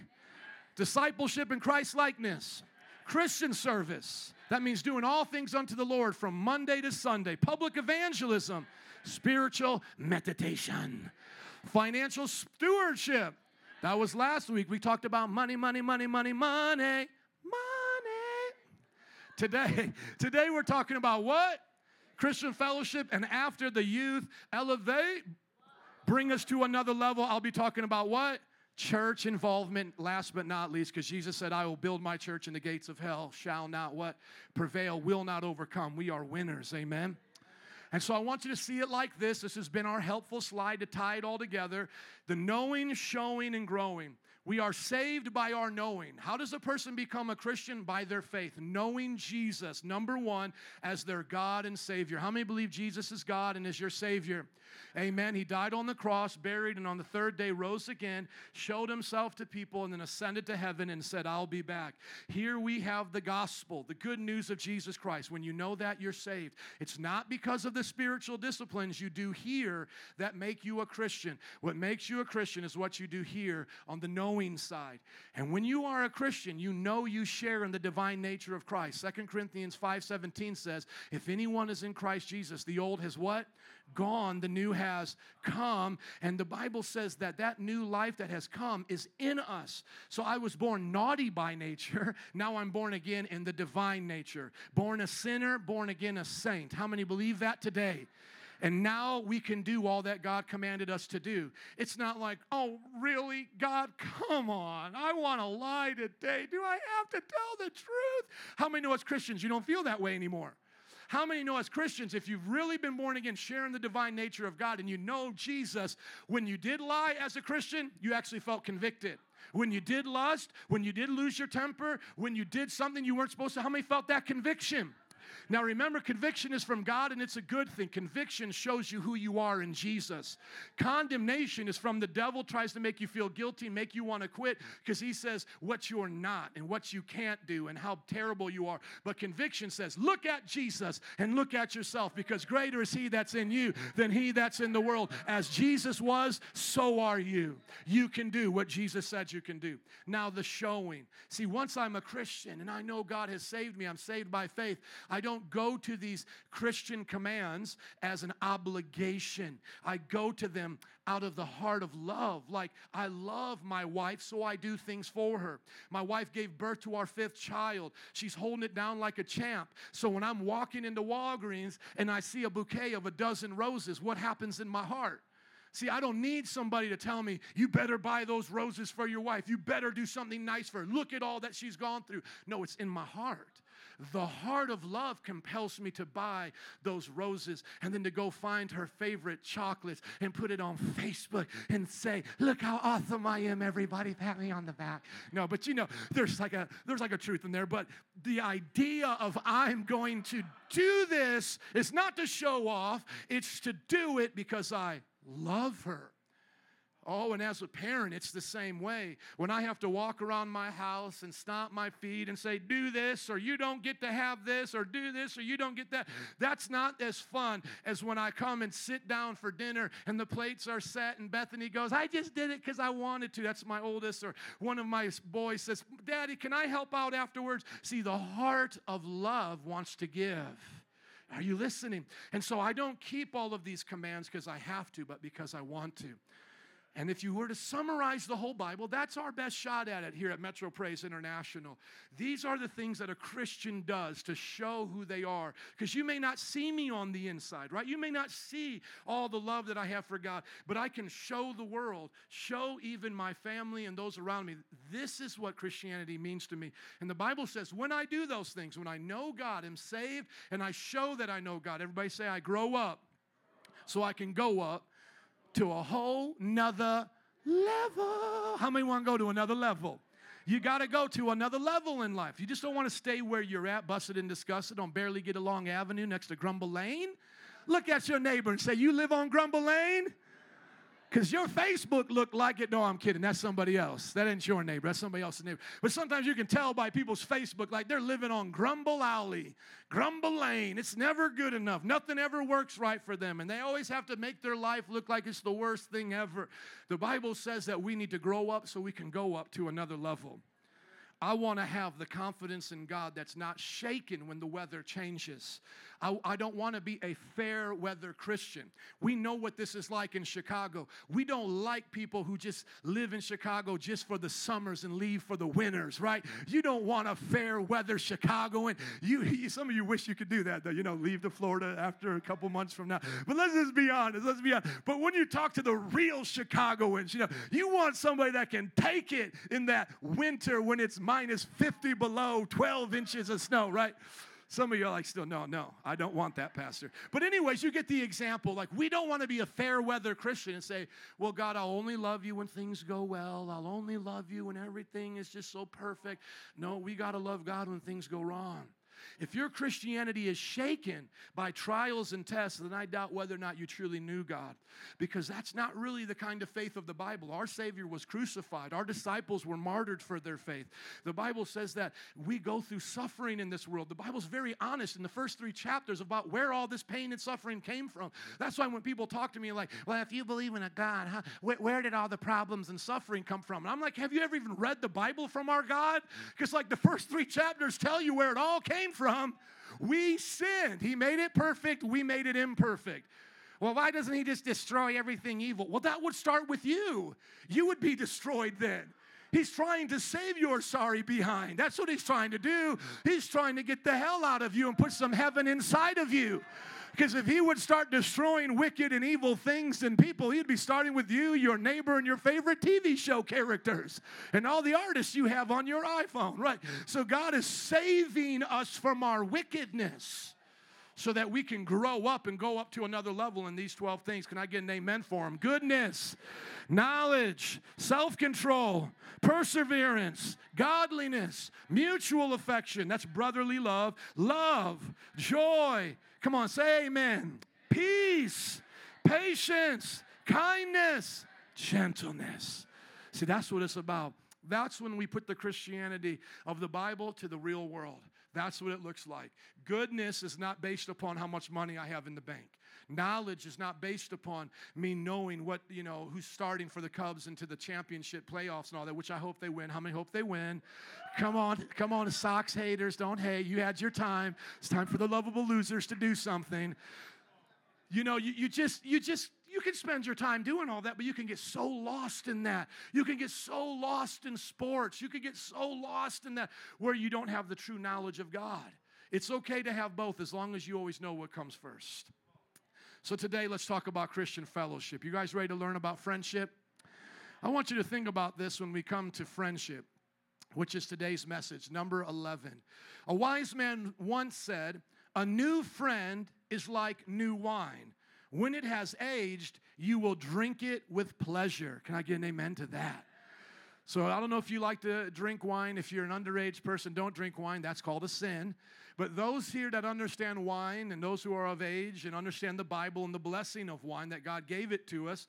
discipleship and Christ likeness, Christian service. That means doing all things unto the Lord from Monday to Sunday, public evangelism, spiritual meditation, financial stewardship. That was last week. We talked about money, money, money, money, money, money. Today, today we're talking about what? Christian fellowship, and after the youth elevate, bring us to another level. I'll be talking about what? Church involvement, last but not least, because Jesus said, I will build my church and the gates of hell shall not what? Prevail, will not overcome. We are winners. Amen. And so I want you to see it like this. This has been our helpful slide to tie it all together. The knowing, showing, and growing. We are saved by our knowing. How does a person become a Christian? By their faith, knowing Jesus, number one, as their God and Savior. How many believe Jesus is God and is your Savior? Amen. He died on the cross, buried, and on the third day rose again, showed himself to people, and then ascended to heaven and said, I'll be back. Here we have the gospel, the good news of Jesus Christ. When you know that, you're saved. It's not because of the spiritual disciplines you do here that make you a Christian. What makes you a Christian is what you do here on the knowing side. And when you are a Christian, you know you share in the divine nature of Christ. Second Corinthians 5:17 says, "If anyone is in Christ Jesus, the old has what? Gone, the new has come." And the Bible says that that new life that has come is in us. So I was born naughty by nature. Now I'm born again in the divine nature. Born a sinner, born again a saint. How many believe that today? And now we can do all that God commanded us to do. It's not like, oh, really? God, come on. I want to lie today. Do I have to tell the truth? How many know as Christians you don't feel that way anymore? How many know as Christians, if you've really been born again, sharing the divine nature of God, and you know Jesus, when you did lie as a Christian, you actually felt convicted. When you did lust, when you did lose your temper, when you did something you weren't supposed to, how many felt that conviction? Now remember, conviction is from God and it's a good thing. Conviction shows you who you are in Jesus. Condemnation is from the devil, tries to make you feel guilty, make you want to quit because he says what you're not and what you can't do and how terrible you are. But conviction says, look at Jesus and look at yourself because greater is he that's in you than he that's in the world. As Jesus was, so are you. You can do what Jesus said you can do. Now, the showing. See, once I'm a Christian and I know God has saved me, I'm saved by faith. Don't go to these Christian commands as an obligation. I go to them out of the heart of love. Like, I love my wife, so I do things for her. My wife gave birth to our fifth child. She's holding it down like a champ. So when I'm walking into Walgreens and I see a bouquet of a dozen roses, what happens in my heart? See, I don't need somebody to tell me, you better buy those roses for your wife. You better do something nice for her. Look at all that she's gone through. No, it's in my heart. The heart of love compels me to buy those roses and then to go find her favorite chocolates and put it on Facebook and say, "Look how awesome I am, everybody. Pat me on the back." No, but you know, there's like a there's like a truth in there, but the idea of I'm going to do this is not to show off, it's to do it because I love her. Oh, and as a parent, it's the same way. When I have to walk around my house and stomp my feet and say, do this, or you don't get to have this, or do this, or you don't get that, that's not as fun as when I come and sit down for dinner and the plates are set and Bethany goes, I just did it because I wanted to. That's my oldest, or one of my boys says, Daddy, can I help out afterwards? See, the heart of love wants to give. Are you listening? And so I don't keep all of these commands because I have to, but because I want to. And if you were to summarize the whole Bible, that's our best shot at it here at Metro Praise International. These are the things that a Christian does to show who they are. Because you may not see me on the inside, right? You may not see all the love that I have for God, but I can show the world, show even my family and those around me. This is what Christianity means to me. And the Bible says, when I do those things, when I know God, am saved, and I show that I know God, everybody say, I grow up so I can go up to a whole nother level. How many want to go to another level? You got to go to another level in life. You just don't want to stay where you're at, busted and disgusted on Barely Get Along Avenue next to Grumble Lane. Look at your neighbor and say, You live on Grumble Lane? Because your Facebook looked like it. No, I'm kidding. That's somebody else. That ain't your neighbor. That's somebody else's neighbor. But sometimes you can tell by people's Facebook like they're living on Grumble Alley, Grumble Lane. It's never good enough. Nothing ever works right for them. And they always have to make their life look like it's the worst thing ever. The Bible says that we need to grow up so we can go up to another level. I want to have the confidence in God that's not shaken when the weather changes. I, I don't want to be a fair weather Christian. We know what this is like in Chicago. We don't like people who just live in Chicago just for the summers and leave for the winters, right? You don't want a fair weather Chicagoan. You, you some of you wish you could do that, though. You know, leave to Florida after a couple months from now. But let's just be honest. Let's be honest. But when you talk to the real Chicagoans, you know, you want somebody that can take it in that winter when it's minus 50 below, 12 inches of snow, right? Some of you are like, still, no, no, I don't want that, Pastor. But, anyways, you get the example. Like, we don't want to be a fair weather Christian and say, well, God, I'll only love you when things go well. I'll only love you when everything is just so perfect. No, we got to love God when things go wrong. If your Christianity is shaken by trials and tests, then I doubt whether or not you truly knew God. Because that's not really the kind of faith of the Bible. Our Savior was crucified, our disciples were martyred for their faith. The Bible says that we go through suffering in this world. The Bible's very honest in the first three chapters about where all this pain and suffering came from. That's why when people talk to me like, well, if you believe in a God, huh, where, where did all the problems and suffering come from? And I'm like, have you ever even read the Bible from our God? Because, like, the first three chapters tell you where it all came from. We sinned. He made it perfect, we made it imperfect. Well, why doesn't he just destroy everything evil? Well, that would start with you. You would be destroyed then. He's trying to save your sorry behind. That's what he's trying to do. He's trying to get the hell out of you and put some heaven inside of you. Because if he would start destroying wicked and evil things and people, he'd be starting with you, your neighbor, and your favorite TV show characters and all the artists you have on your iPhone, right? So God is saving us from our wickedness so that we can grow up and go up to another level in these 12 things. Can I get an amen for them? Goodness, knowledge, self control, perseverance, godliness, mutual affection that's brotherly love, love, joy. Come on, say amen. Peace, patience, kindness, gentleness. See, that's what it's about. That's when we put the Christianity of the Bible to the real world. That's what it looks like. Goodness is not based upon how much money I have in the bank. Knowledge is not based upon me knowing what, you know, who's starting for the Cubs into the championship playoffs and all that, which I hope they win. How many hope they win? Come on, come on, Sox haters, don't hate. You had your time. It's time for the lovable losers to do something. You know, you, you just, you just, you can spend your time doing all that, but you can get so lost in that. You can get so lost in sports. You can get so lost in that where you don't have the true knowledge of God. It's okay to have both as long as you always know what comes first. So today, let's talk about Christian fellowship. You guys ready to learn about friendship? I want you to think about this when we come to friendship, which is today's message, number 11. A wise man once said, A new friend is like new wine when it has aged, you will drink it with pleasure. Can I get an amen to that? So I don't know if you like to drink wine. If you're an underage person, don't drink wine. That's called a sin. But those here that understand wine and those who are of age and understand the Bible and the blessing of wine that God gave it to us,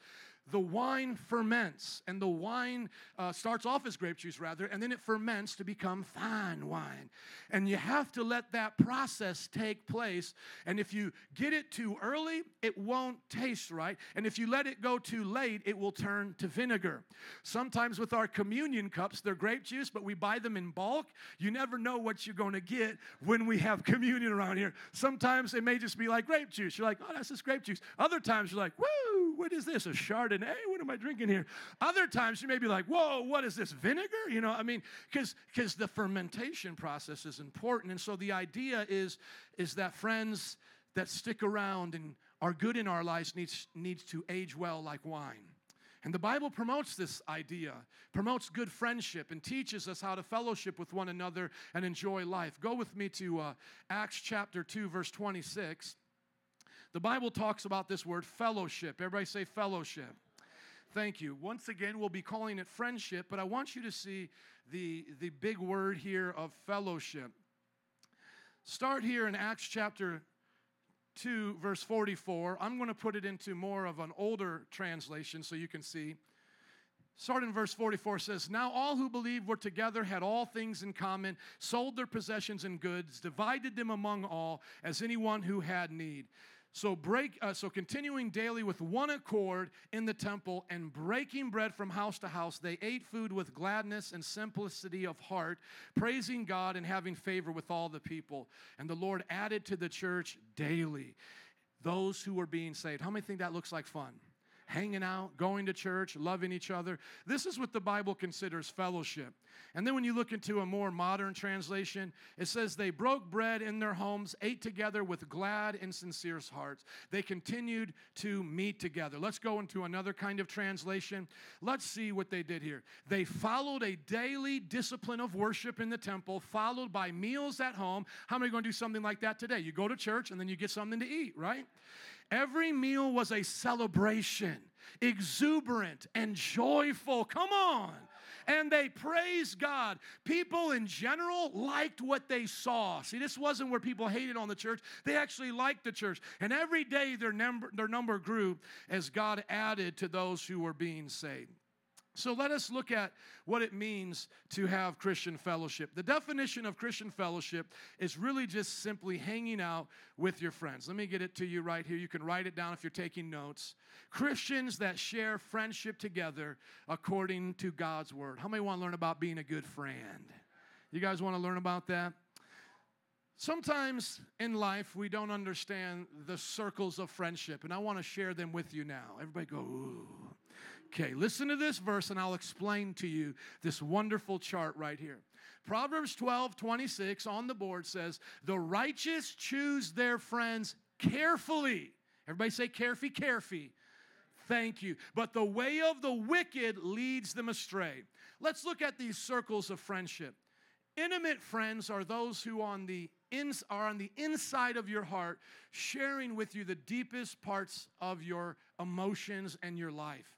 the wine ferments, and the wine uh, starts off as grape juice, rather, and then it ferments to become fine wine. And you have to let that process take place. And if you get it too early, it won't taste right. And if you let it go too late, it will turn to vinegar. Sometimes with our communion cups, they're grape juice, but we buy them in bulk. You never know what you're going to get when we have communion around here. Sometimes it may just be like grape juice. You're like, oh, that's just grape juice. Other times you're like, woo, what is this? A Chardonnay? Chardonnay? What am I drinking here? Other times you may be like, whoa, what is this, vinegar? You know, I mean, because because the fermentation process is important. And so the idea is, is that friends that stick around and are good in our lives needs, needs to age well like wine. And the Bible promotes this idea, promotes good friendship, and teaches us how to fellowship with one another and enjoy life. Go with me to uh, Acts chapter 2, verse 26. The Bible talks about this word fellowship. Everybody say fellowship. Thank you. Once again, we'll be calling it friendship, but I want you to see the, the big word here of fellowship. Start here in Acts chapter 2, verse 44. I'm going to put it into more of an older translation so you can see. Start in verse 44 says, Now all who believed were together, had all things in common, sold their possessions and goods, divided them among all, as anyone who had need. So break uh, so continuing daily with one accord in the temple and breaking bread from house to house they ate food with gladness and simplicity of heart praising God and having favor with all the people and the Lord added to the church daily those who were being saved. How many think that looks like fun? Hanging out, going to church, loving each other. This is what the Bible considers fellowship. And then when you look into a more modern translation, it says they broke bread in their homes, ate together with glad and sincere hearts. They continued to meet together. Let's go into another kind of translation. Let's see what they did here. They followed a daily discipline of worship in the temple, followed by meals at home. How many are going to do something like that today? You go to church and then you get something to eat, right? Every meal was a celebration, exuberant and joyful. Come on and they praised God. People in general liked what they saw. See, this wasn't where people hated on the church, they actually liked the church. And every day their number, their number grew as God added to those who were being saved. So let us look at what it means to have Christian fellowship. The definition of Christian fellowship is really just simply hanging out with your friends. Let me get it to you right here. You can write it down if you're taking notes. Christians that share friendship together according to God's word. How many want to learn about being a good friend? You guys want to learn about that? Sometimes in life, we don't understand the circles of friendship, and I want to share them with you now. Everybody go, ooh. Okay, listen to this verse and I'll explain to you this wonderful chart right here. Proverbs 12, 26 on the board says, The righteous choose their friends carefully. Everybody say carefully, carefully. Thank you. But the way of the wicked leads them astray. Let's look at these circles of friendship. Intimate friends are those who on the are on the inside of your heart, sharing with you the deepest parts of your emotions and your life.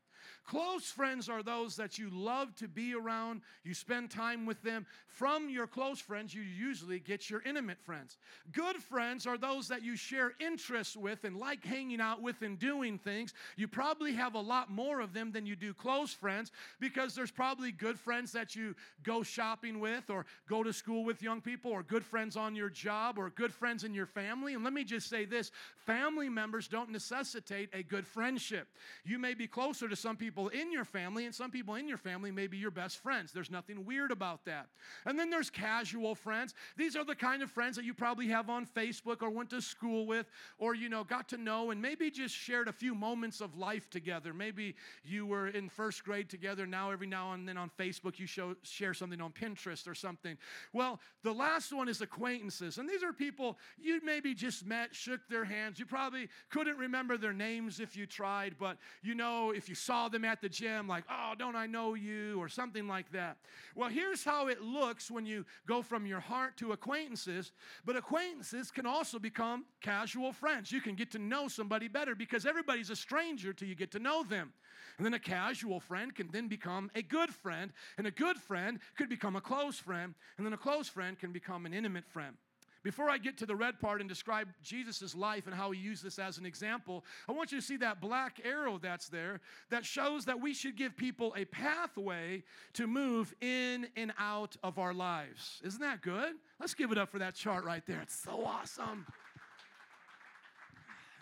Close friends are those that you love to be around, you spend time with them. From your close friends, you usually get your intimate friends. Good friends are those that you share interests with and like hanging out with and doing things. You probably have a lot more of them than you do close friends because there's probably good friends that you go shopping with or go to school with young people or good friends on your job or good friends in your family. And let me just say this family members don't necessitate a good friendship. You may be closer to some people in your family, and some people in your family may be your best friends. There's nothing weird about that. And then there's casual friends. These are the kind of friends that you probably have on Facebook or went to school with or, you know, got to know and maybe just shared a few moments of life together. Maybe you were in first grade together. Now, every now and then on Facebook, you show, share something on Pinterest or something. Well, the last one is acquaintances. And these are people you maybe just met, shook their hands. You probably couldn't remember their names if you tried, but you know, if you saw them at the gym, like, oh, don't I know you, or something like that. Well, here's how it looks when you go from your heart to acquaintances, but acquaintances can also become casual friends. You can get to know somebody better because everybody's a stranger till you get to know them. And then a casual friend can then become a good friend, and a good friend could become a close friend, and then a close friend can become an intimate friend. Before I get to the red part and describe Jesus' life and how he used this as an example, I want you to see that black arrow that's there that shows that we should give people a pathway to move in and out of our lives. Isn't that good? Let's give it up for that chart right there. It's so awesome.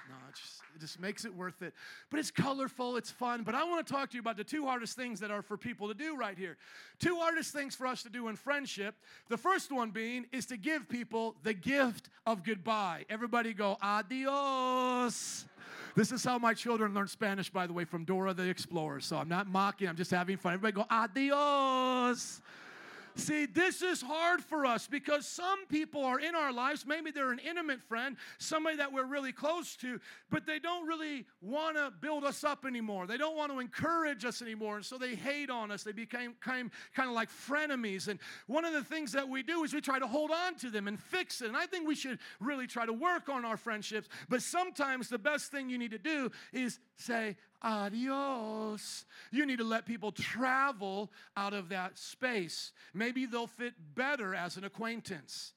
No, it just, it just makes it worth it. But it's colorful, it's fun. But I want to talk to you about the two hardest things that are for people to do right here. Two hardest things for us to do in friendship. The first one being is to give people the gift of goodbye. Everybody go, adios. This is how my children learn Spanish, by the way, from Dora the Explorer. So I'm not mocking, I'm just having fun. Everybody go, adios. See, this is hard for us because some people are in our lives. Maybe they're an intimate friend, somebody that we're really close to, but they don't really want to build us up anymore. They don't want to encourage us anymore. And so they hate on us. They became kind, of like frenemies. And one of the things that we do is we try to hold on to them and fix it. And I think we should really try to work on our friendships. But sometimes the best thing you need to do is say, adios. You need to let people travel out of that space. Maybe they'll fit better as an acquaintance.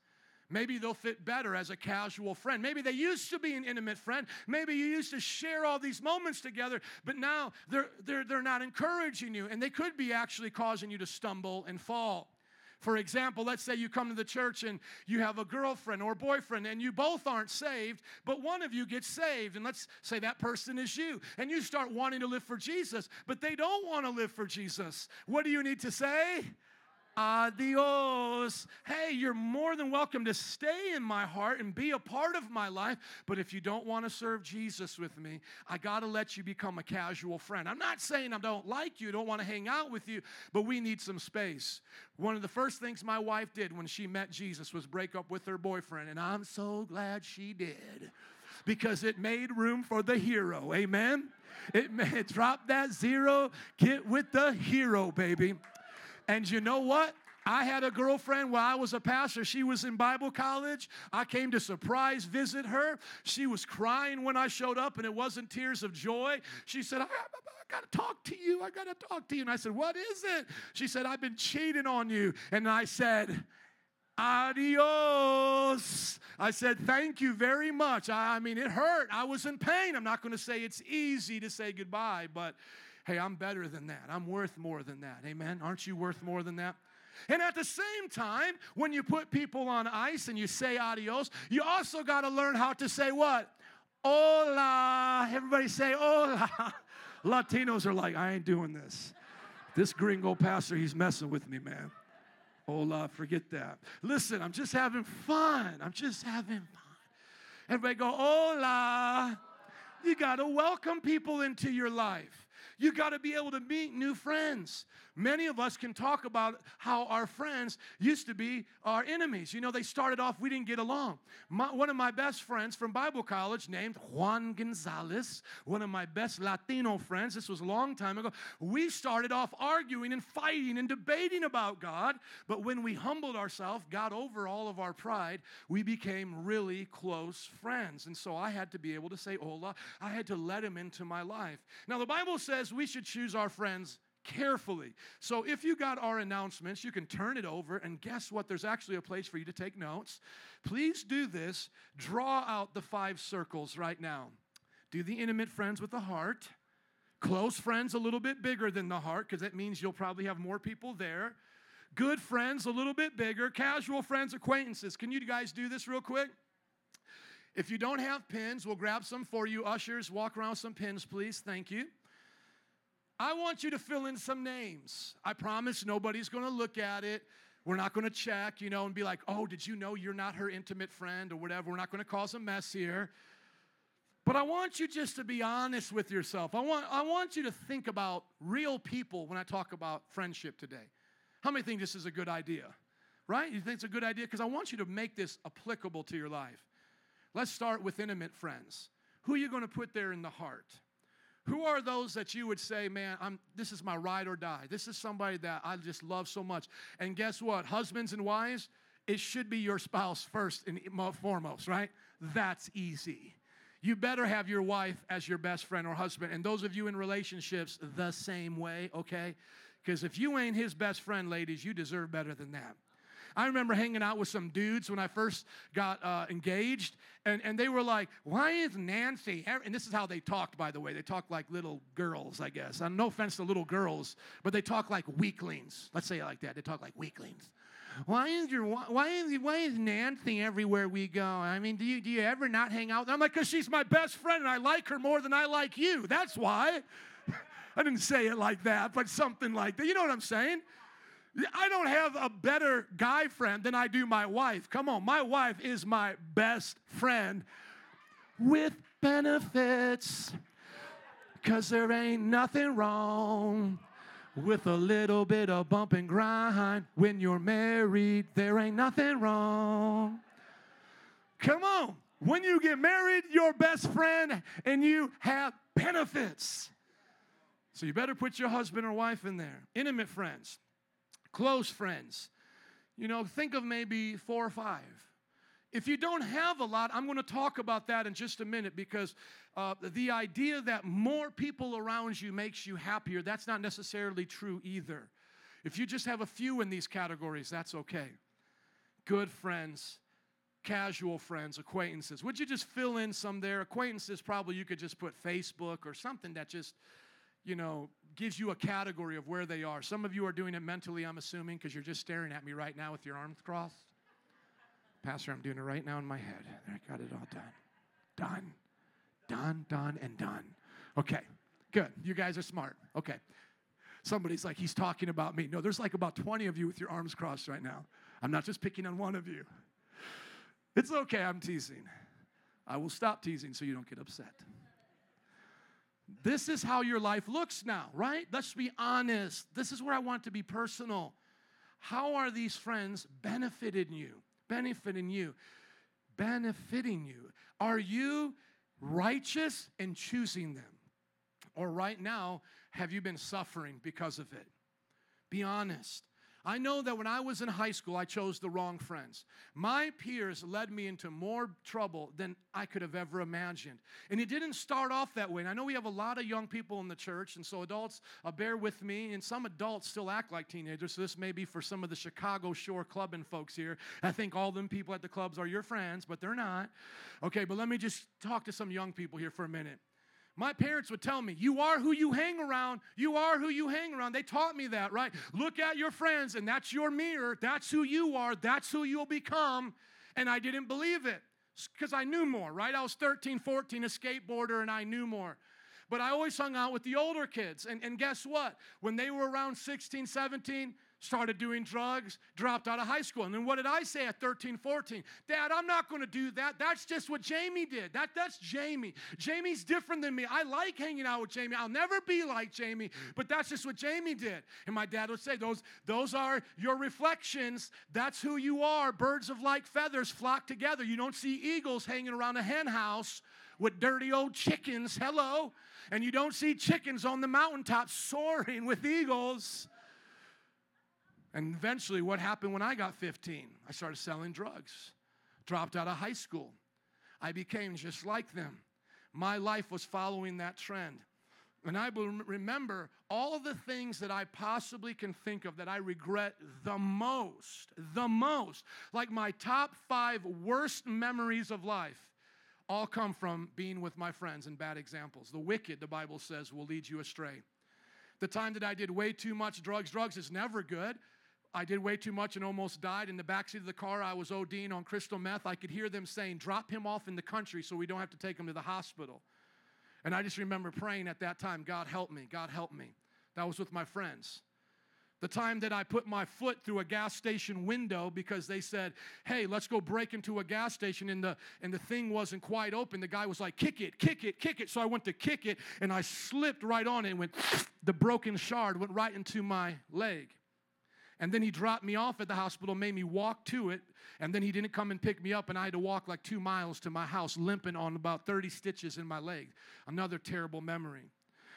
Maybe they'll fit better as a casual friend. Maybe they used to be an intimate friend. Maybe you used to share all these moments together, but now they're, they're, they're not encouraging you, and they could be actually causing you to stumble and fall. For example, let's say you come to the church and you have a girlfriend or boyfriend and you both aren't saved, but one of you gets saved. And let's say that person is you. And you start wanting to live for Jesus, but they don't want to live for Jesus. What do you need to say? Ah, adios. Hey, you're more than welcome to stay in my heart and be a part of my life. But if you don't want to serve Jesus with me, I got to let you become a casual friend. I'm not saying I don't like you, don't want to hang out with you, but we need some space. One of the first things my wife did when she met Jesus was break up with her boyfriend, and I'm so glad she did because it made room for the hero. Amen. It made, drop that zero, get with the hero, baby. And you know what? I had a girlfriend while I was a pastor. She was in Bible college. I came to surprise visit her. She was crying when I showed up, and it wasn't tears of joy. She said, I, I, I got to talk to you. I got to talk to you. And I said, What is it? She said, I've been cheating on you. And I said, Adios. I said, Thank you very much. I, I mean, it hurt. I was in pain. I'm not going to say it's easy to say goodbye, but hey, I'm better than that. I'm worth more than that. Amen. Aren't you worth more than that? And at the same time, when you put people on ice and you say adios, you also got to learn how to say what? Hola. Everybody say hola. Latinos are like, I ain't doing this. This gringo pastor, he's messing with me, man. Hola, forget that. Listen, I'm just having fun. I'm just having fun. Everybody go, hola. You got to welcome people into your life. You got to be able to meet new friends. Many of us can talk about how our friends used to be our enemies. You know, they started off, we didn't get along. My, one of my best friends from Bible college, named Juan Gonzalez, one of my best Latino friends, this was a long time ago, we started off arguing and fighting and debating about God. But when we humbled ourselves, got over all of our pride, we became really close friends. And so I had to be able to say hola. I had to let him into my life. Now, the Bible says we should choose our friends carefully. So if you got our announcements, you can turn it over, and guess what? There's actually a place for you to take notes. Please do this. Draw out the five circles right now. Do the intimate friends with the heart. Close friends a little bit bigger than the heart, because that means you'll probably have more people there. Good friends a little bit bigger. Casual friends, acquaintances. Can you guys do this real quick? If you don't have pins, we'll grab some for you. Ushers, walk around some pins, please. Thank you. I want you to fill in some names. I promise nobody's to look at it. We're not to check, you know, and be like, oh, did you know you're not her intimate friend or whatever? We're not to cause a mess here. But I want you just to be honest with yourself. I want, I want you to think about real people when I talk about friendship today. How many think this is a good idea? Right? You think it's a good idea? Because I want you to make this applicable to your life. Let's start with intimate friends. Who are you going to put there in the heart? Who are those that you would say, man, I'm, this is my ride or die? This is somebody that I just love so much. And guess what? Husbands and wives, it should be your spouse first and foremost, right? That's easy. You better have your wife as your best friend or husband. And those of you in relationships, the same way, okay? Because if you ain't his best friend, ladies, you deserve better than that. I remember hanging out with some dudes when I first got uh, engaged, and, and they were like, Why is Nancy? And this is how they talked, by the way. They talk like little girls, I guess. Uh, no offense to little girls, but they talk like weaklings. Let's say it like that. They talk like weaklings. Why is your why is why is Nancy everywhere we go? I mean, do you do you ever not hang out? I'm like, cause she's my best friend and I like her more than I like you. That's why. I didn't say it like that, but something like that. You know what I'm saying? I don't have a better guy friend than I do my wife. Come on, my wife is my best friend with benefits. Cause there ain't nothing wrong with a little bit of bump and grind. When you're married, there ain't nothing wrong. Come on. When you get married, your best friend and you have benefits. So you better put your husband or wife in there. Intimate friends. Close friends. You know, think of maybe four or five. If you don't have a lot, I'm going to talk about that in just a minute because uh, the idea that more people around you makes you happier, that's not necessarily true either. If you just have a few in these categories, that's okay. Good friends, casual friends, acquaintances. Would you just fill in some there? Acquaintances, probably you could just put Facebook or something that just, you know, gives you a category of where they are. Some of you are doing it mentally, I'm assuming, because you're just staring at me right now with your arms crossed. Pastor, I'm doing it right now in my head. I got it all done. Done. Done, done, and done. Okay, good. You guys are smart. Okay. Somebody's like, he's talking about me. No, there's like about 20 of you with your arms crossed right now. I'm not just picking on one of you. It's okay, I'm teasing. I will stop teasing so you don't get upset. This is how your life looks now, right? Let's be honest. This is where I want to be personal. How are these friends benefiting you? Benefiting you. Benefiting you. Are you righteous in choosing them? Or right now, have you been suffering because of it? Be honest. I know that when I was in high school, I chose the wrong friends. My peers led me into more trouble than I could have ever imagined. And it didn't start off that way. And I know we have a lot of young people in the church, and so adults, uh, bear with me. And some adults still act like teenagers, so this may be for some of the Chicago Shore clubbing folks here. I think all them people at the clubs are your friends, but they're not. Okay, but let me just talk to some young people here for a minute. My parents would tell me, You are who you hang around. You are who you hang around. They taught me that, right? Look at your friends, and that's your mirror. That's who you are. That's who you'll become. And I didn't believe it because I knew more, right? I was 13, 14, a skateboarder, and I knew more. But I always hung out with the older kids. And, and guess what? When they were around 16, 17, started doing drugs, dropped out of high school. And then what did I say at 13, 14? Dad, I'm not going to do that. That's just what Jamie did. That, that's Jamie. Jamie's different than me. I like hanging out with Jamie. I'll never be like Jamie, but that's just what Jamie did. And my dad would say, those, those are your reflections. That's who you are. Birds of like feathers flock together. You don't see eagles hanging around a hen house with dirty old chickens. Hello. And you don't see chickens on the mountaintop soaring with eagles. And eventually, what happened when I got 15? I started selling drugs, dropped out of high school. I became just like them. My life was following that trend. And I will remember all the things that I possibly can think of that I regret the most, the most. Like my top five worst memories of life all come from being with my friends and bad examples. The wicked, the Bible says, will lead you astray. The time that I did way too much drugs, drugs is never good. I did way too much and almost died. In the backseat of the car, I was ODing on crystal meth. I could hear them saying, Drop him off in the country so we don't have to take him to the hospital. And I just remember praying at that time, God help me, God help me. That was with my friends. The time that I put my foot through a gas station window because they said, "Hey, let's go break into a gas station," and the and the thing wasn't quite open. The guy was like, "Kick it, kick it, kick it." So I went to kick it, and I slipped right on it, and went. The broken shard went right into my leg. And then he dropped me off at the hospital, made me walk to it. And then he didn't come and pick me up, and I had to walk like two miles to my house, limping on about 30 stitches in my leg. Another terrible memory.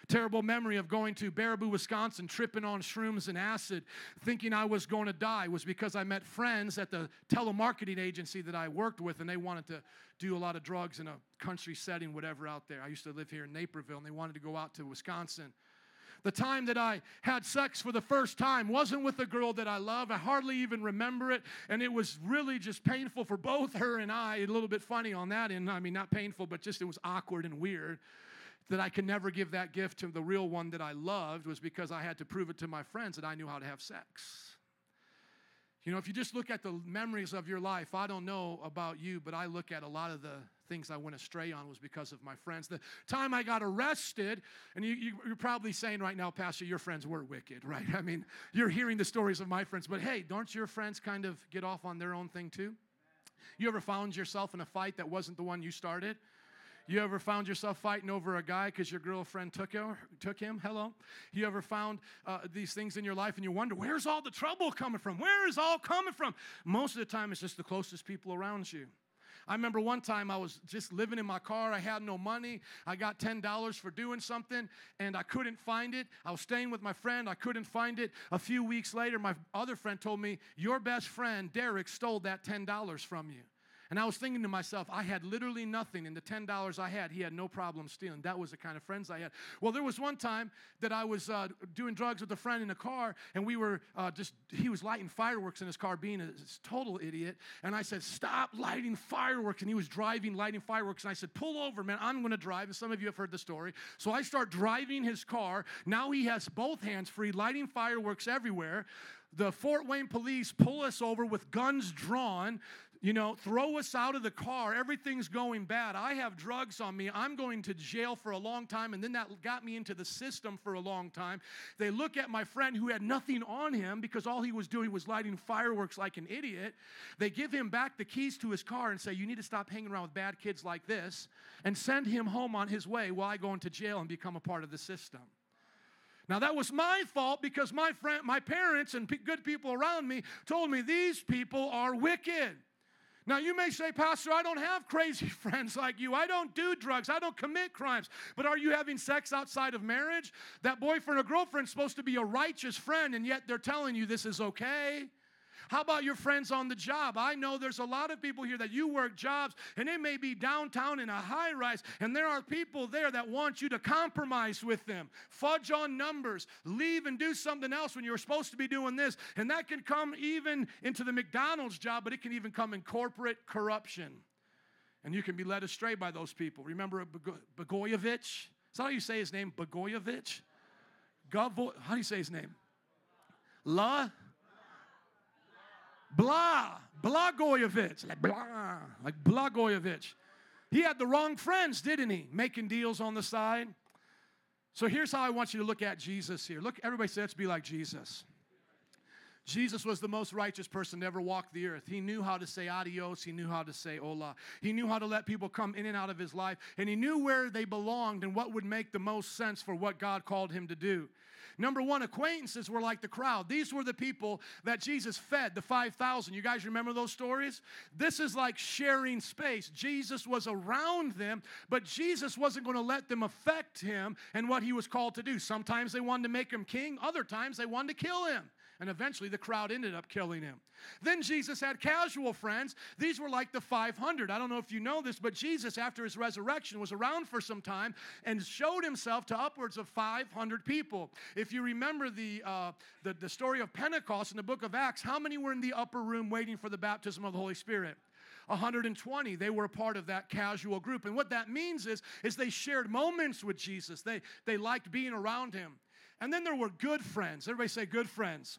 Terrible memory of going to Baraboo, Wisconsin, tripping on shrooms and acid, thinking I was going to die was because I met friends at the telemarketing agency that I worked with, and they wanted to do a lot of drugs in a country setting, whatever out there. I used to live here in Naperville, and they wanted to go out to Wisconsin. The time that I had sex for the first time wasn't with a girl that I love. I hardly even remember it. And it was really just painful for both her and I. A little bit funny on that end. I mean, not painful, but just it was awkward and weird that I could never give that gift to the real one that I loved was because I had to prove it to my friends that I knew how to have sex. You know, if you just look at the memories of your life, I don't know about you, but I look at a lot of the things I went astray on was because of my friends. The time I got arrested, and you, you, you're probably saying right now, Pastor, your friends were wicked, right? I mean, you're hearing the stories of my friends, but hey, don't your friends kind of get off on their own thing too? You ever found yourself in a fight that wasn't the one you started? You ever found yourself fighting over a guy because your girlfriend took him, took him? Hello? You ever found uh, these things in your life and you wonder, where's all the trouble coming from? Where is all coming from? Most of the time, it's just the closest people around you. I remember one time I was just living in my car. I had no money. I got $10 for doing something and I couldn't find it. I was staying with my friend. I couldn't find it. A few weeks later, my other friend told me, Your best friend, Derek, stole that $10 from you. And I was thinking to myself, I had literally nothing, and the $10 I had, he had no problem stealing. That was the kind of friends I had. Well, there was one time that I was uh, doing drugs with a friend in a car, and we were uh, just, he was lighting fireworks in his car, being a, total idiot. And I said, Stop lighting fireworks. And he was driving, lighting fireworks. And I said, Pull over, man. I'm going to drive. And some of you have heard the story. So I start driving his car. Now he has both hands free, lighting fireworks everywhere the Fort Wayne police pull us over with guns drawn you know, throw us out of the car. Everything's going bad. I have drugs on me. I'm going to jail for a long time. And then that got me into the system for a long time. They look at my friend who had nothing on him because all he was doing was lighting fireworks like an idiot. They give him back the keys to his car and say, You need to stop hanging around with bad kids like this and send him home on his way while I go into jail and become a part of the system. Now that was my fault because my friend, my parents and p- good people around me told me these people are wicked. Now, you may say, Pastor, I don't have crazy friends like you. I don't do drugs. I don't commit crimes. But are you having sex outside of marriage? That boyfriend or girlfriend's supposed to be a righteous friend, and yet they're telling you this is okay. How about your friends on the job? I know there's a lot of people here that you work jobs and it may be downtown in a high rise, and there are people there that want you to compromise with them, fudge on numbers, leave and do something else when you're supposed to be doing this. And that can come even into the McDonald's job, but it can even come in corporate corruption. And you can be led astray by those people. Remember Blagojevich? Is that how you say his name? Blagojevich? Gavo- how do you say his name? La? Blah, Blagojevich, like blah, like Blagojevich. He had the wrong friends, didn't he? Making deals on the side. So here's how I want you to look at Jesus here. Look, everybody say, let's be like Jesus. Jesus was the most righteous person to ever walk the earth. He knew how to say adios. He knew how to say hola. He knew how to let people come in and out of his life. And he knew where they belonged and what would make the most sense for what God called him to do. Number one, acquaintances were like the crowd. These were the people that Jesus fed, the 5,000. You guys remember those stories? This is like sharing space. Jesus was around them, but Jesus wasn't going to let them affect him and what he was called to do. Sometimes they wanted to make him king, other times they wanted to kill him. And eventually the crowd ended up killing him. Then Jesus had casual friends. These were like the 500. I don't know if you know this, but Jesus, after his resurrection, was around for some time and showed himself to upwards of 500 people. If you remember the, uh, the, the story of Pentecost in the book of Acts, how many were in the upper room waiting for the baptism of the Holy Spirit? 120 they were a part of that casual group and what that means is is they shared moments with jesus they they liked being around him and then there were good friends everybody say good friends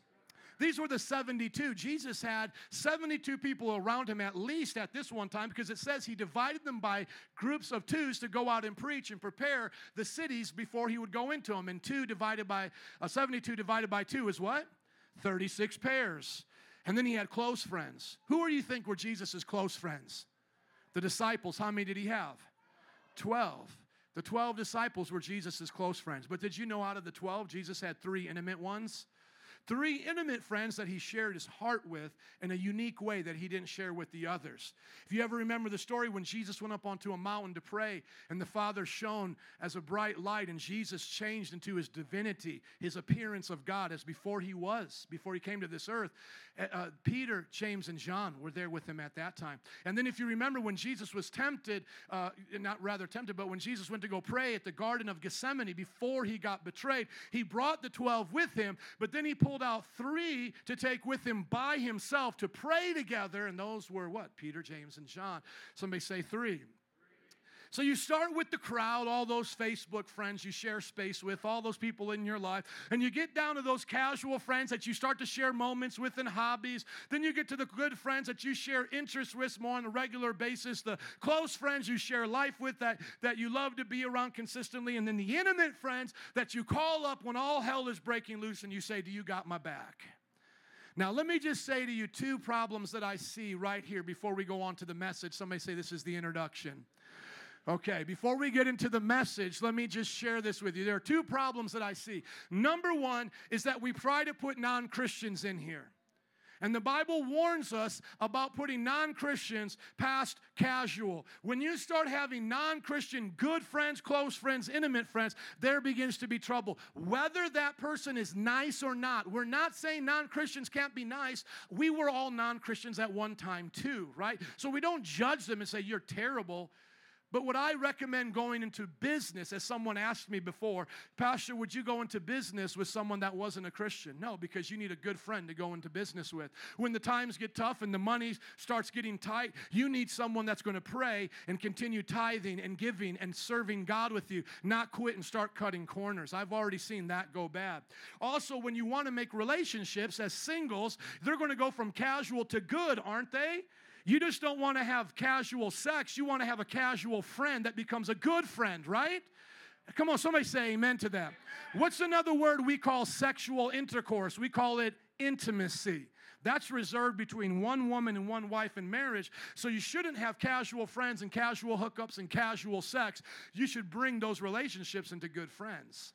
these were the 72. Jesus had 72 people around him at least at this one time because it says he divided them by groups of twos to go out and preach and prepare the cities before he would go into them. And two divided by, uh, 72 divided by two is what? 36 pairs. And then he had close friends. Who do you think were Jesus' close friends? The disciples. How many did he have? 12. The 12 disciples were Jesus' close friends. But did you know out of the 12, Jesus had three intimate ones? Three intimate friends that he shared his heart with in a unique way that he didn't share with the others. If you ever remember the story when Jesus went up onto a mountain to pray and the Father shone as a bright light and Jesus changed into his divinity, his appearance of God as before he was, before he came to this earth. Uh, uh Peter, James, and John were there with him at that time. And then if you remember when Jesus was tempted, uh, not rather tempted, but when Jesus went to go pray at the Garden of Gethsemane before he got betrayed, he brought the 12 with him, but then he pulled pulled out three to take with him by himself to pray together, and those were what? Peter, James, and John. Somebody say three. So you start with the crowd, all those Facebook friends you share space with, all those people in your life, and you get down to those casual friends that you start to share moments with and hobbies. Then you get to the good friends that you share interests with more on a regular basis, the close friends you share life with that, that you love to be around consistently, and then the intimate friends that you call up when all hell is breaking loose and you say, Do you got my back? Now, let me just say to you two problems that I see right here before we go on to the message. Somebody say this is the introduction. Okay, before we get into the message, let me just share this with you. There are two problems that I see. Number one is that we try to put non Christians in here. And the Bible warns us about putting non Christians past casual. When you start having non Christian good friends, close friends, intimate friends, there begins to be trouble. Whether that person is nice or not, we're not saying non Christians can't be nice. We were all non Christians at one time too, right? So we don't judge them and say, you're terrible. But would I recommend going into business, as someone asked me before, Pastor, would you go into business with someone that wasn't a Christian? No, because you need a good friend to go into business with. When the times get tough and the money starts getting tight, you need someone that's going to pray and continue tithing and giving and serving God with you, not quit and start cutting corners. I've already seen that go bad. Also, when you want to make relationships as singles, they're going to go from casual to good, aren't they? You just don't want to have casual sex. You want to have a casual friend that becomes a good friend, right? Come on, somebody say amen to that. What's another word we call sexual intercourse? We call it intimacy. That's reserved between one woman and one wife in marriage. So you shouldn't have casual friends and casual hookups and casual sex. You should bring those relationships into good friends.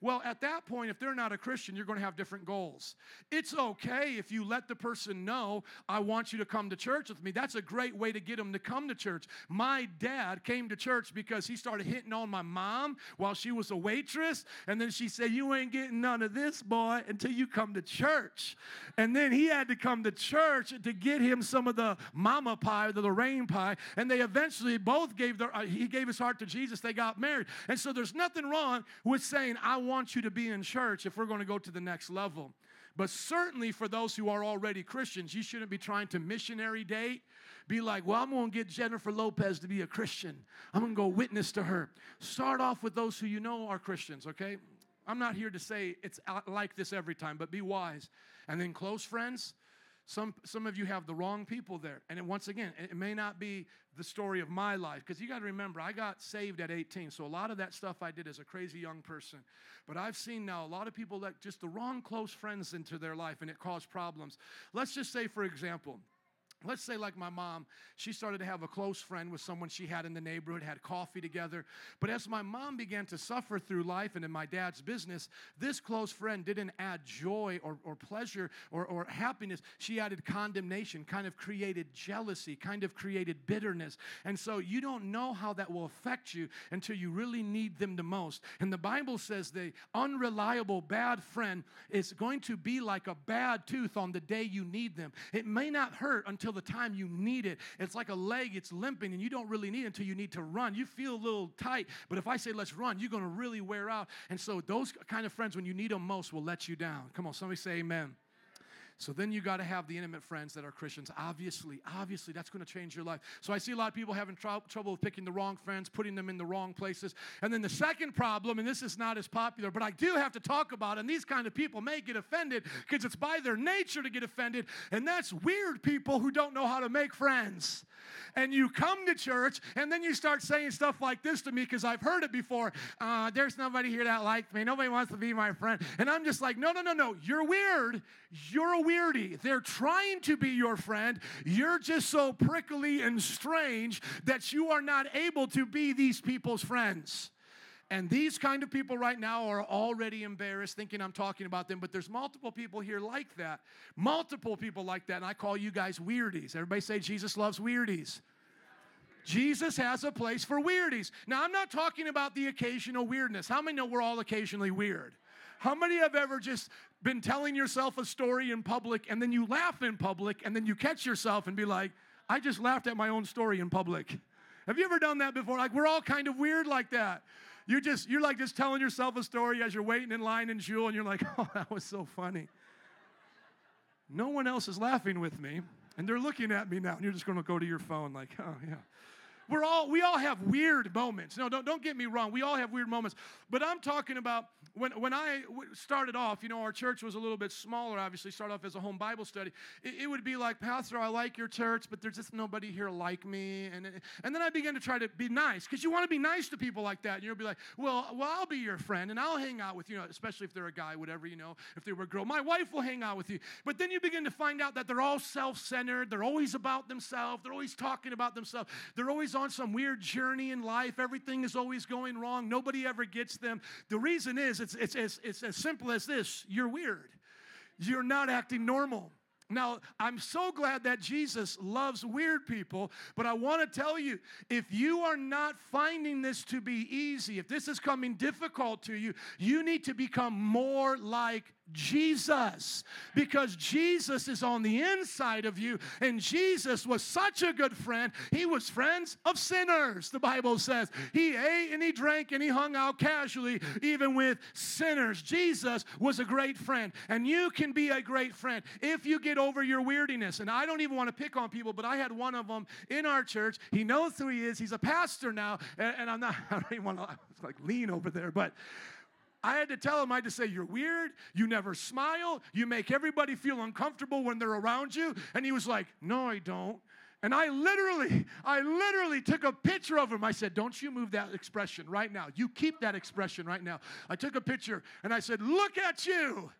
Well, at that point, if they're not a Christian, you're going to have different goals. It's okay if you let the person know, I want you to come to church with me. That's a great way to get them to come to church. My dad came to church because he started hitting on my mom while she was a waitress. And then she said, You ain't getting none of this, boy, until you come to church. And then he had to come to church to get him some of the mama pie, the Lorraine pie. And they eventually both gave their, uh, he gave his heart to Jesus. They got married. And so there's nothing wrong with saying, I you to be in church if we're going to go to the next level. But certainly for those who are already Christians, you shouldn't be trying to missionary date. Be like, well, I'm going to get Jennifer Lopez to be a Christian. I'm going to go witness to her. Start off with those who you know are Christians, okay? I'm not here to say it's like this every time, but be wise. And then close friends, some, some of you have the wrong people there. And it, once again, it may not be the story of my life, because you got to remember, I got saved at 18. So a lot of that stuff I did as a crazy young person. But I've seen now a lot of people let just the wrong close friends into their life, and it caused problems. Let's just say, for example, Let's say, like my mom, she started to have a close friend with someone she had in the neighborhood, had coffee together. But as my mom began to suffer through life and in my dad's business, this close friend didn't add joy or, or pleasure or, or happiness. She added condemnation, kind of created jealousy, kind of created bitterness. And so you don't know how that will affect you until you really need them the most. And the Bible says the unreliable bad friend is going to be like a bad tooth on the day you need them. It may not hurt until the time you need it. It's like a leg, it's limping, and you don't really need it until you need to run. You feel a little tight, but if I say let's run, you're going to really wear out. And so those kind of friends, when you need them most, will let you down. Come on, somebody say amen. So then you got to have the intimate friends that are Christians. Obviously, obviously, that's going to change your life. So I see a lot of people having tr- trouble with picking the wrong friends, putting them in the wrong places. And then the second problem, and this is not as popular, but I do have to talk about, and these kind of people may get offended because it's by their nature to get offended, and that's weird people who don't know how to make friends and you come to church and then you start saying stuff like this to me because I've heard it before. Uh, there's nobody here that likes me. Nobody wants to be my friend. And I'm just like, no, no, no, no. You're weird. You're a weirdie. They're trying to be your friend. You're just so prickly and strange that you are not able to be these people's friends. And these kind of people right now are already embarrassed thinking I'm talking about them, but there's multiple people here like that. Multiple people like that, and I call you guys weirdies. Everybody say Jesus loves weirdies. Jesus has a place for weirdies. Now, I'm not talking about the occasional weirdness. How many know we're all occasionally weird? How many have ever just been telling yourself a story in public and then you laugh in public and then you catch yourself and be like, I just laughed at my own story in public? Have you ever done that before? Like, we're all kind of weird like that. You're just, you're like just telling yourself a story as you're waiting in line in Jewel, and you're like, oh, that was so funny. No one else is laughing with me, and they're looking at me now, and you're just going to go to your phone, like, oh, yeah. We're all, we all have weird moments. No, don't, don't get me wrong. We all have weird moments. But I'm talking about when, when I started off, you know, our church was a little bit smaller, obviously, started off as a home Bible study. It, it would be like, Pastor, I like your church, but there's just nobody here like me. And, and then I began to try to be nice because you want to be nice to people like that. And you'll be like, well, well, I'll be your friend and I'll hang out with you, know, especially if they're a guy, whatever, you know, if they were a girl. My wife will hang out with you. But then you begin to find out that they're all self centered. They're always about themselves. They're always talking about themselves. They're always on some weird journey in life. Everything is always going wrong. Nobody ever gets them. The reason is it's, it's, it's, it's as simple as this you're weird. You're not acting normal. Now, I'm so glad that Jesus loves weird people, but I want to tell you if you are not finding this to be easy, if this is coming difficult to you, you need to become more like Jesus because Jesus is on the inside of you and Jesus was such a good friend. He was friends of sinners, the Bible says. He ate and he drank and he hung out casually even with sinners. Jesus was a great friend and you can be a great friend if you get over your weirdiness. And I don't even want to pick on people, but I had one of them in our church. He knows who he is. He's a pastor now and, I'm not I don't even want to like lean over there, but I had to tell him, I had to say, You're weird. You never smile. You make everybody feel uncomfortable when they're around you. And he was like, No, I don't. And I literally, I literally took a picture of him. I said, Don't you move that expression right now. You keep that expression right now. I took a picture and I said, Look at you.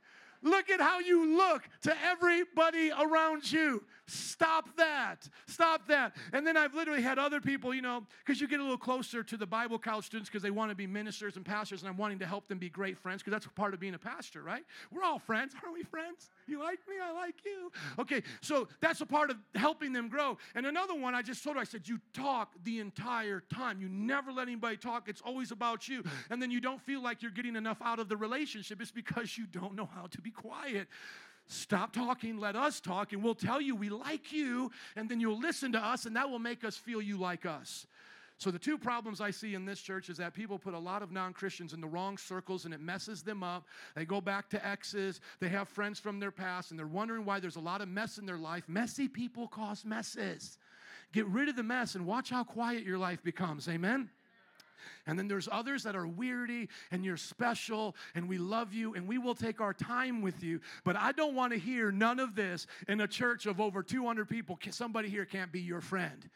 Look at how you look to everybody around you. Stop that. Stop that. And then I've literally had other people, you know, because you get a little closer to the Bible college students because they want to be ministers and pastors, and I'm wanting to help them be great friends because that's part of being a pastor, right? We're all friends. Aren't we friends? You like me? I like you. Okay, so that's a part of helping them grow. And another one, I just told her, I said, You talk the entire time. You never let anybody talk. It's always about you. And then you don't feel like you're getting enough out of the relationship. It's because you don't know how to be quiet. Stop talking, let us talk, and we'll tell you we like you, and then you'll listen to us, and that will make us feel you like us. So, the two problems I see in this church is that people put a lot of non Christians in the wrong circles and it messes them up. They go back to exes, they have friends from their past, and they're wondering why there's a lot of mess in their life. Messy people cause messes. Get rid of the mess and watch how quiet your life becomes. Amen? And then there's others that are weirdy and you're special and we love you and we will take our time with you. But I don't want to hear none of this in a church of over 200 people. Somebody here can't be your friend.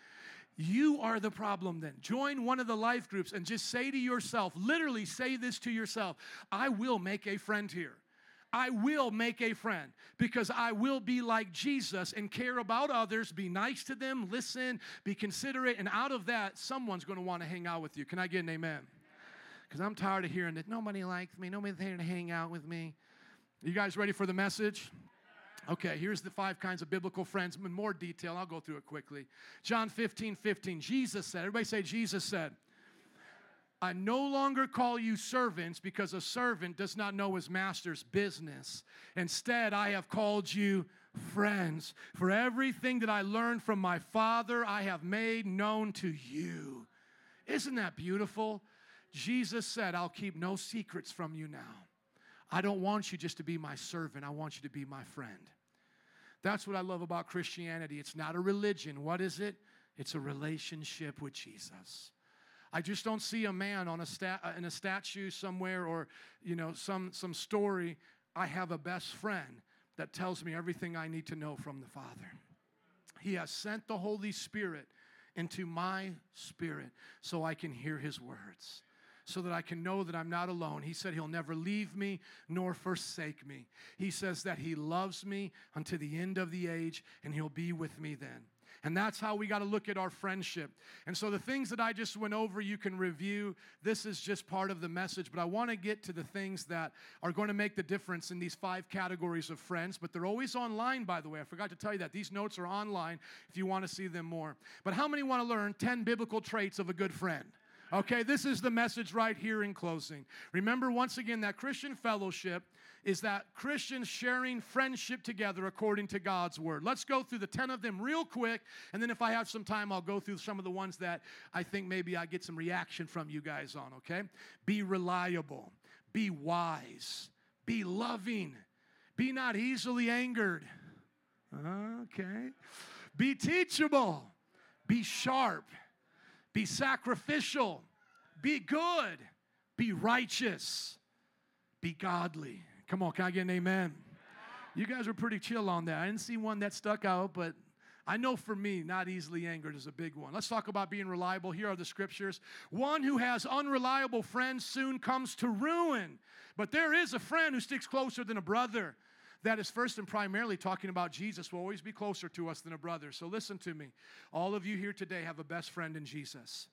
You are the problem then. Join one of the life groups and just say to yourself, literally say this to yourself I will make a friend here. I will make a friend because I will be like Jesus and care about others, be nice to them, listen, be considerate, and out of that, someone's going to want to hang out with you. Can I get an amen? Because I'm tired of hearing that nobody likes me, nobody's here to hang out with me. You guys ready for the message? Okay, here's the five kinds of biblical friends in more detail. I'll go through it quickly. John 15, 15. Jesus said, everybody say, Jesus said, I no longer call you servants because a servant does not know his master's business. Instead, I have called you friends. For everything that I learned from my Father, I have made known to you. Isn't that beautiful? Jesus said, I'll keep no secrets from you now. I don't want you just to be my servant, I want you to be my friend. That's what I love about Christianity. It's not a religion. What is it? It's a relationship with Jesus. I just don't see a man on a stat, uh, in a statue somewhere or you know some some story. I have a best friend that tells me everything I need to know from the Father. He has sent the Holy Spirit into my spirit so I can hear his words so that I can know that I'm not alone. He said he'll never leave me nor forsake me. He says that he loves me unto the end of the age and he'll be with me then. And that's how we got to look at our friendship. And so the things that I just went over, you can review. This is just part of the message, but I want to get to the things that are going to make the difference in these five categories of friends. But they're always online, by the way. I forgot to tell you that. These notes are online if you want to see them more. But how many want to learn 10 biblical traits of a good friend? Okay, this is the message right here in closing. Remember, once again, that Christian fellowship is that Christians sharing friendship together according to God's word. Let's go through the 10 of them real quick, and then if I have some time, I'll go through some of the ones that I think maybe I get some reaction from you guys on, okay? Be reliable, be wise, be loving, be not easily angered. Okay. Be teachable, be sharp be sacrificial, be good, be righteous, be godly. Come on, can I get an amen? You guys were pretty chill on that. I didn't see one that stuck out, but I know for me, not easily angered is a big one. Let's talk about being reliable. Here are the scriptures. One who has unreliable friends soon comes to ruin, but there is a friend who sticks closer than a brother that is first and primarily talking about Jesus will always be closer to us than a brother. So listen to me. All of you here today have a best friend in Jesus.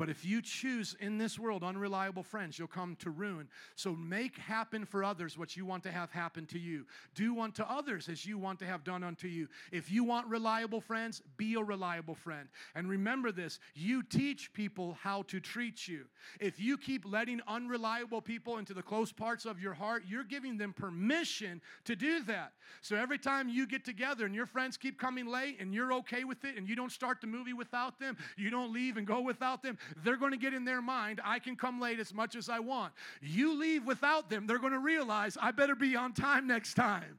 But if you choose in this world unreliable friends, you'll come to ruin. So make happen for others what you want to have happen to you. Do unto others as you want to have done unto you. If you want reliable friends, be a reliable friend. And remember this you teach people how to treat you. If you keep letting unreliable people into the close parts of your heart, you're giving them permission to do that. So every time you get together and your friends keep coming late and you're okay with it and you don't start the movie without them, you don't leave and go without them, they're going to get in their mind, I can come late as much as I want. You leave without them, they're going to realize, I better be on time next time.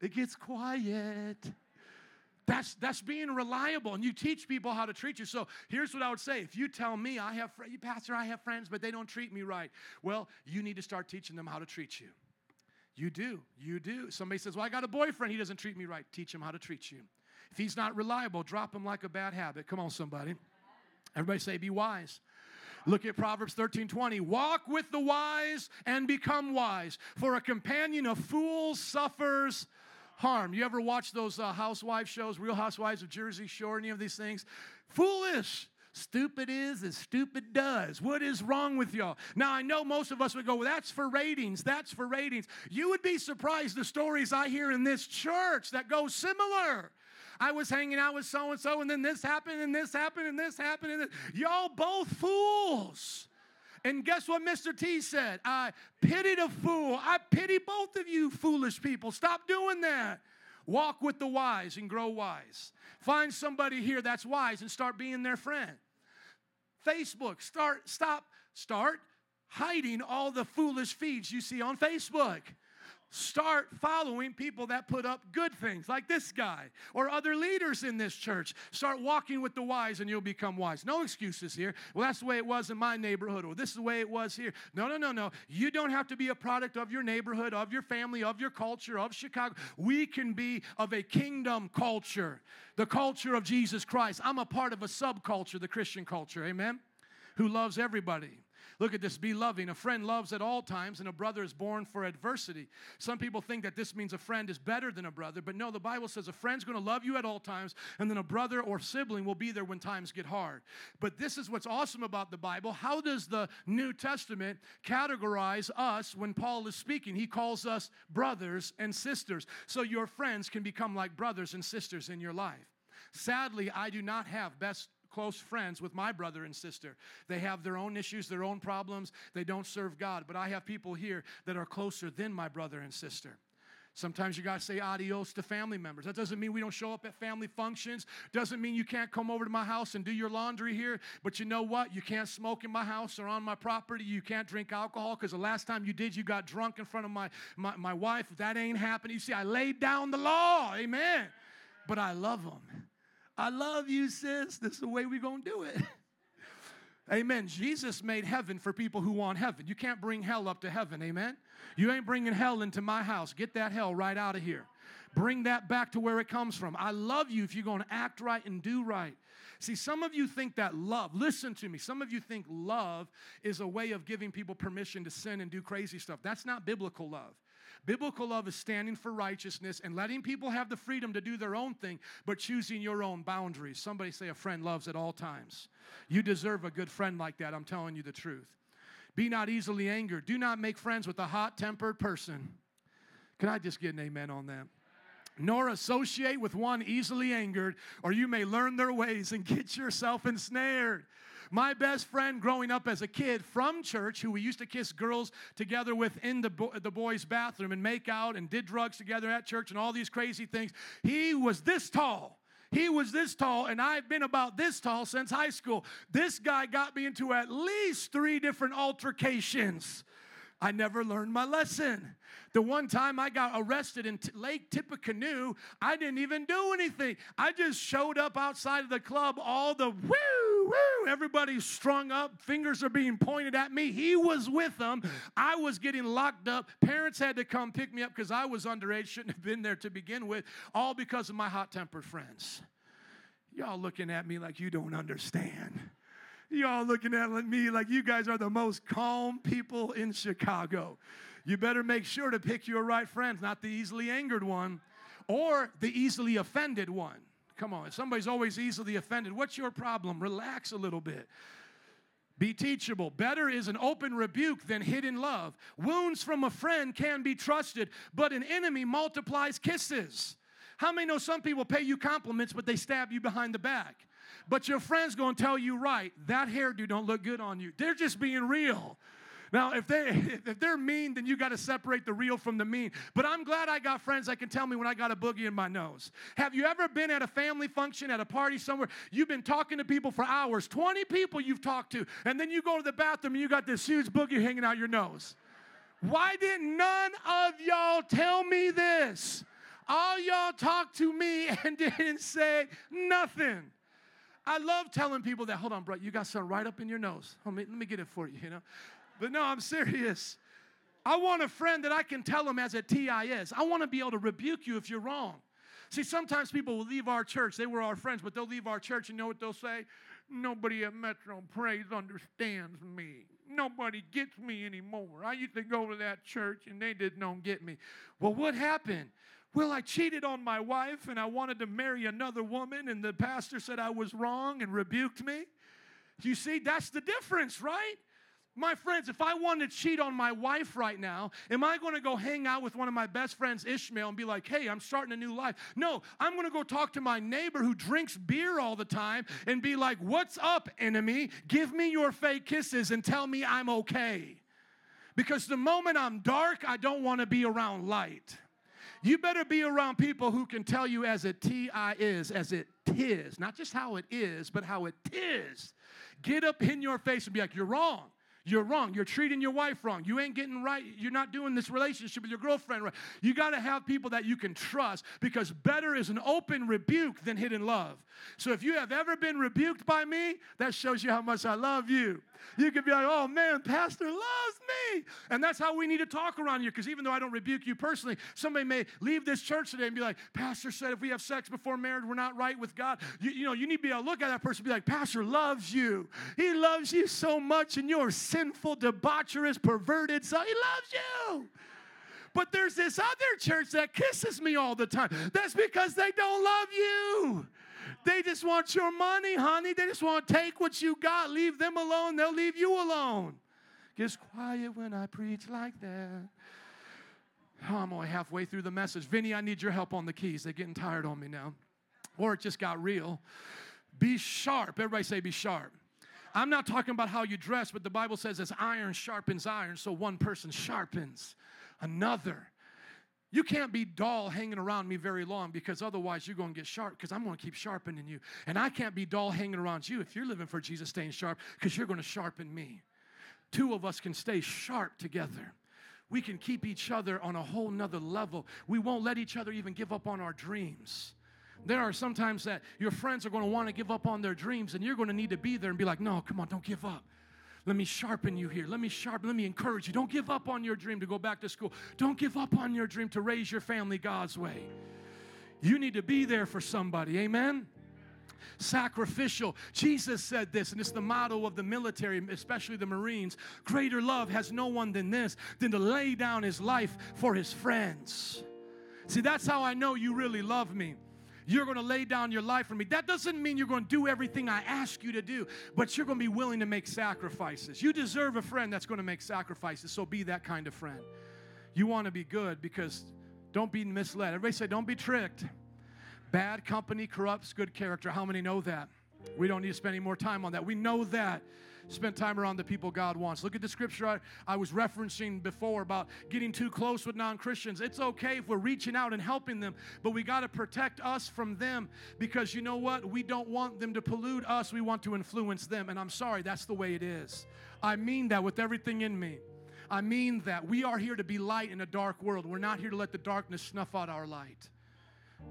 It gets quiet. That's, that's being reliable, and you teach people how to treat you. So here's what I would say: If you tell me I have, you pastor, I have friends, but they don't treat me right, well, you need to start teaching them how to treat you. You do, you do. Somebody says, "Well, I got a boyfriend; he doesn't treat me right." Teach him how to treat you. If he's not reliable, drop him like a bad habit. Come on, somebody. Everybody say, be wise. Look at Proverbs 13 20. Walk with the wise and become wise, for a companion of fools suffers harm. You ever watch those uh, housewife shows, Real Housewives of Jersey Shore, any of these things? Foolish. Stupid is as stupid does. What is wrong with y'all? Now, I know most of us would go, well, that's for ratings. That's for ratings. You would be surprised the stories I hear in this church that go similar. I was hanging out with so and so, and then this happened, and this happened, and this happened, and this. y'all both fools. And guess what Mr. T said? I pitied a fool. I pity both of you foolish people. Stop doing that. Walk with the wise and grow wise. Find somebody here that's wise and start being their friend. Facebook, start, stop, start hiding all the foolish feeds you see on Facebook. Start following people that put up good things, like this guy or other leaders in this church. Start walking with the wise and you'll become wise. No excuses here. Well, that's the way it was in my neighborhood, or this is the way it was here. No, no, no, no. You don't have to be a product of your neighborhood, of your family, of your culture, of Chicago. We can be of a kingdom culture, the culture of Jesus Christ. I'm a part of a subculture, the Christian culture. Amen? Who loves everybody. Look at this be loving. A friend loves at all times, and a brother is born for adversity. Some people think that this means a friend is better than a brother, but no, the Bible says a friend's going to love you at all times, and then a brother or sibling will be there when times get hard. But this is what's awesome about the Bible. How does the New Testament categorize us when Paul is speaking? He calls us brothers and sisters. So your friends can become like brothers and sisters in your life. Sadly, I do not have best close friends with my brother and sister. They have their own issues, their own problems. They don't serve God. But I have people here that are closer than my brother and sister. Sometimes you got to say adios to family members. That doesn't mean we don't show up at family functions. Doesn't mean you can't come over to my house and do your laundry here. But you know what? You can't smoke in my house or on my property. You can't drink alcohol because the last time you did, you got drunk in front of my, my, my wife. That ain't happening. You see, I laid down the law. Amen. But I love them. I love you, sis. This is the way we're going to do it. Amen. Jesus made heaven for people who want heaven. You can't bring hell up to heaven. Amen. You ain't bringing hell into my house. Get that hell right out of here. Bring that back to where it comes from. I love you if you're going to act right and do right. See, some of you think that love, listen to me, some of you think love is a way of giving people permission to sin and do crazy stuff. That's not biblical love. Biblical love is standing for righteousness and letting people have the freedom to do their own thing, but choosing your own boundaries. Somebody say a friend loves at all times. You deserve a good friend like that. I'm telling you the truth. Be not easily angered. Do not make friends with a hot tempered person. Can I just get an amen on that? nor associate with one easily angered, or you may learn their ways and get yourself ensnared. My best friend growing up as a kid from church, who we used to kiss girls together with in the, bo- the boys' bathroom and make out and did drugs together at church and all these crazy things, he was this tall. He was this tall, and I've been about this tall since high school. This guy got me into at least three different altercations. I never learned my lesson. The one time I got arrested in T- Lake Tippecanoe, I didn't even do anything. I just showed up outside of the club, all the woo, woo, everybody's strung up, fingers are being pointed at me. He was with them. I was getting locked up. Parents had to come pick me up because I was underage, shouldn't have been there to begin with, all because of my hot tempered friends. Y'all looking at me like you don't understand. Y'all looking at me like you guys are the most calm people in Chicago. You better make sure to pick your right friends, not the easily angered one or the easily offended one. Come on, somebody's always easily offended, what's your problem? Relax a little bit. Be teachable. Better is an open rebuke than hidden love. Wounds from a friend can be trusted, but an enemy multiplies kisses. How many know some people pay you compliments, but they stab you behind the back? But your friend's gonna tell you right, that hairdo don't look good on you. They're just being real. Now, if they if they're mean, then you got to separate the real from the mean. But I'm glad I got friends that can tell me when I got a boogie in my nose. Have you ever been at a family function, at a party somewhere? You've been talking to people for hours, 20 people you've talked to, and then you go to the bathroom and you got this huge boogie hanging out your nose. Why didn't none of y'all tell me this? All y'all talked to me and didn't say nothing. I love telling people that, hold on, bro, you got something right up in your nose. Let me, let me get it for you, you know. But no, I'm serious. I want a friend that I can tell him as a TIS. I want to be able to rebuke you if you're wrong. See, sometimes people will leave our church. They were our friends, but they'll leave our church and you know what they'll say? Nobody at Metro Praise understands me. Nobody gets me anymore. I used to go to that church and they did not get me. Well, what happened? Well, I cheated on my wife and I wanted to marry another woman, and the pastor said I was wrong and rebuked me. You see, that's the difference, right? My friends, if I want to cheat on my wife right now, am I going to go hang out with one of my best friends, Ishmael, and be like, hey, I'm starting a new life? No, I'm going to go talk to my neighbor who drinks beer all the time and be like, what's up, enemy? Give me your fake kisses and tell me I'm okay. Because the moment I'm dark, I don't want to be around light. You better be around people who can tell you as it ti is, as it tis, not just how it is, but how it it is. Get up in your face and be like, you're wrong. You're wrong. You're treating your wife wrong. You ain't getting right. You're not doing this relationship with your girlfriend right. You got to have people that you can trust because better is an open rebuke than hidden love. So if you have ever been rebuked by me, that shows you how much I love you. You could be like, oh man, Pastor loves me. And that's how we need to talk around here because even though I don't rebuke you personally, somebody may leave this church today and be like, Pastor said if we have sex before marriage, we're not right with God. You, you know, you need to be able to look at that person and be like, Pastor loves you. He loves you so much and you're sinful, debaucherous, perverted, so he loves you. But there's this other church that kisses me all the time. That's because they don't love you. They just want your money, honey. They just want to take what you got. Leave them alone. They'll leave you alone. Gets quiet when I preach like that. Oh, I'm only halfway through the message. Vinny, I need your help on the keys. They're getting tired on me now. Or it just got real. Be sharp. Everybody say, be sharp. I'm not talking about how you dress, but the Bible says as iron sharpens iron, so one person sharpens another. You can't be dull hanging around me very long because otherwise you're going to get sharp because I'm going to keep sharpening you. And I can't be dull hanging around you if you're living for Jesus staying sharp because you're going to sharpen me. Two of us can stay sharp together. We can keep each other on a whole nother level. We won't let each other even give up on our dreams. There are sometimes that your friends are going to want to give up on their dreams, and you're going to need to be there and be like, no, come on, don't give up. Let me sharpen you here. Let me sharpen, let me encourage you. Don't give up on your dream to go back to school. Don't give up on your dream to raise your family God's way. You need to be there for somebody. Amen sacrificial. Jesus said this, and it's the motto of the military, especially the Marines greater love has no one than this, than to lay down his life for his friends. See, that's how I know you really love me. You're going to lay down your life for me. That doesn't mean you're going to do everything I ask you to do, but you're going to be willing to make sacrifices. You deserve a friend that's going to make sacrifices, so be that kind of friend. You want to be good because don't be misled. Everybody say, don't be tricked. Bad company corrupts good character. How many know that? We don't need to spend any more time on that. We know that. Spend time around the people God wants. Look at the scripture I, I was referencing before about getting too close with non Christians. It's okay if we're reaching out and helping them, but we got to protect us from them because you know what? We don't want them to pollute us. We want to influence them. And I'm sorry, that's the way it is. I mean that with everything in me. I mean that. We are here to be light in a dark world. We're not here to let the darkness snuff out our light.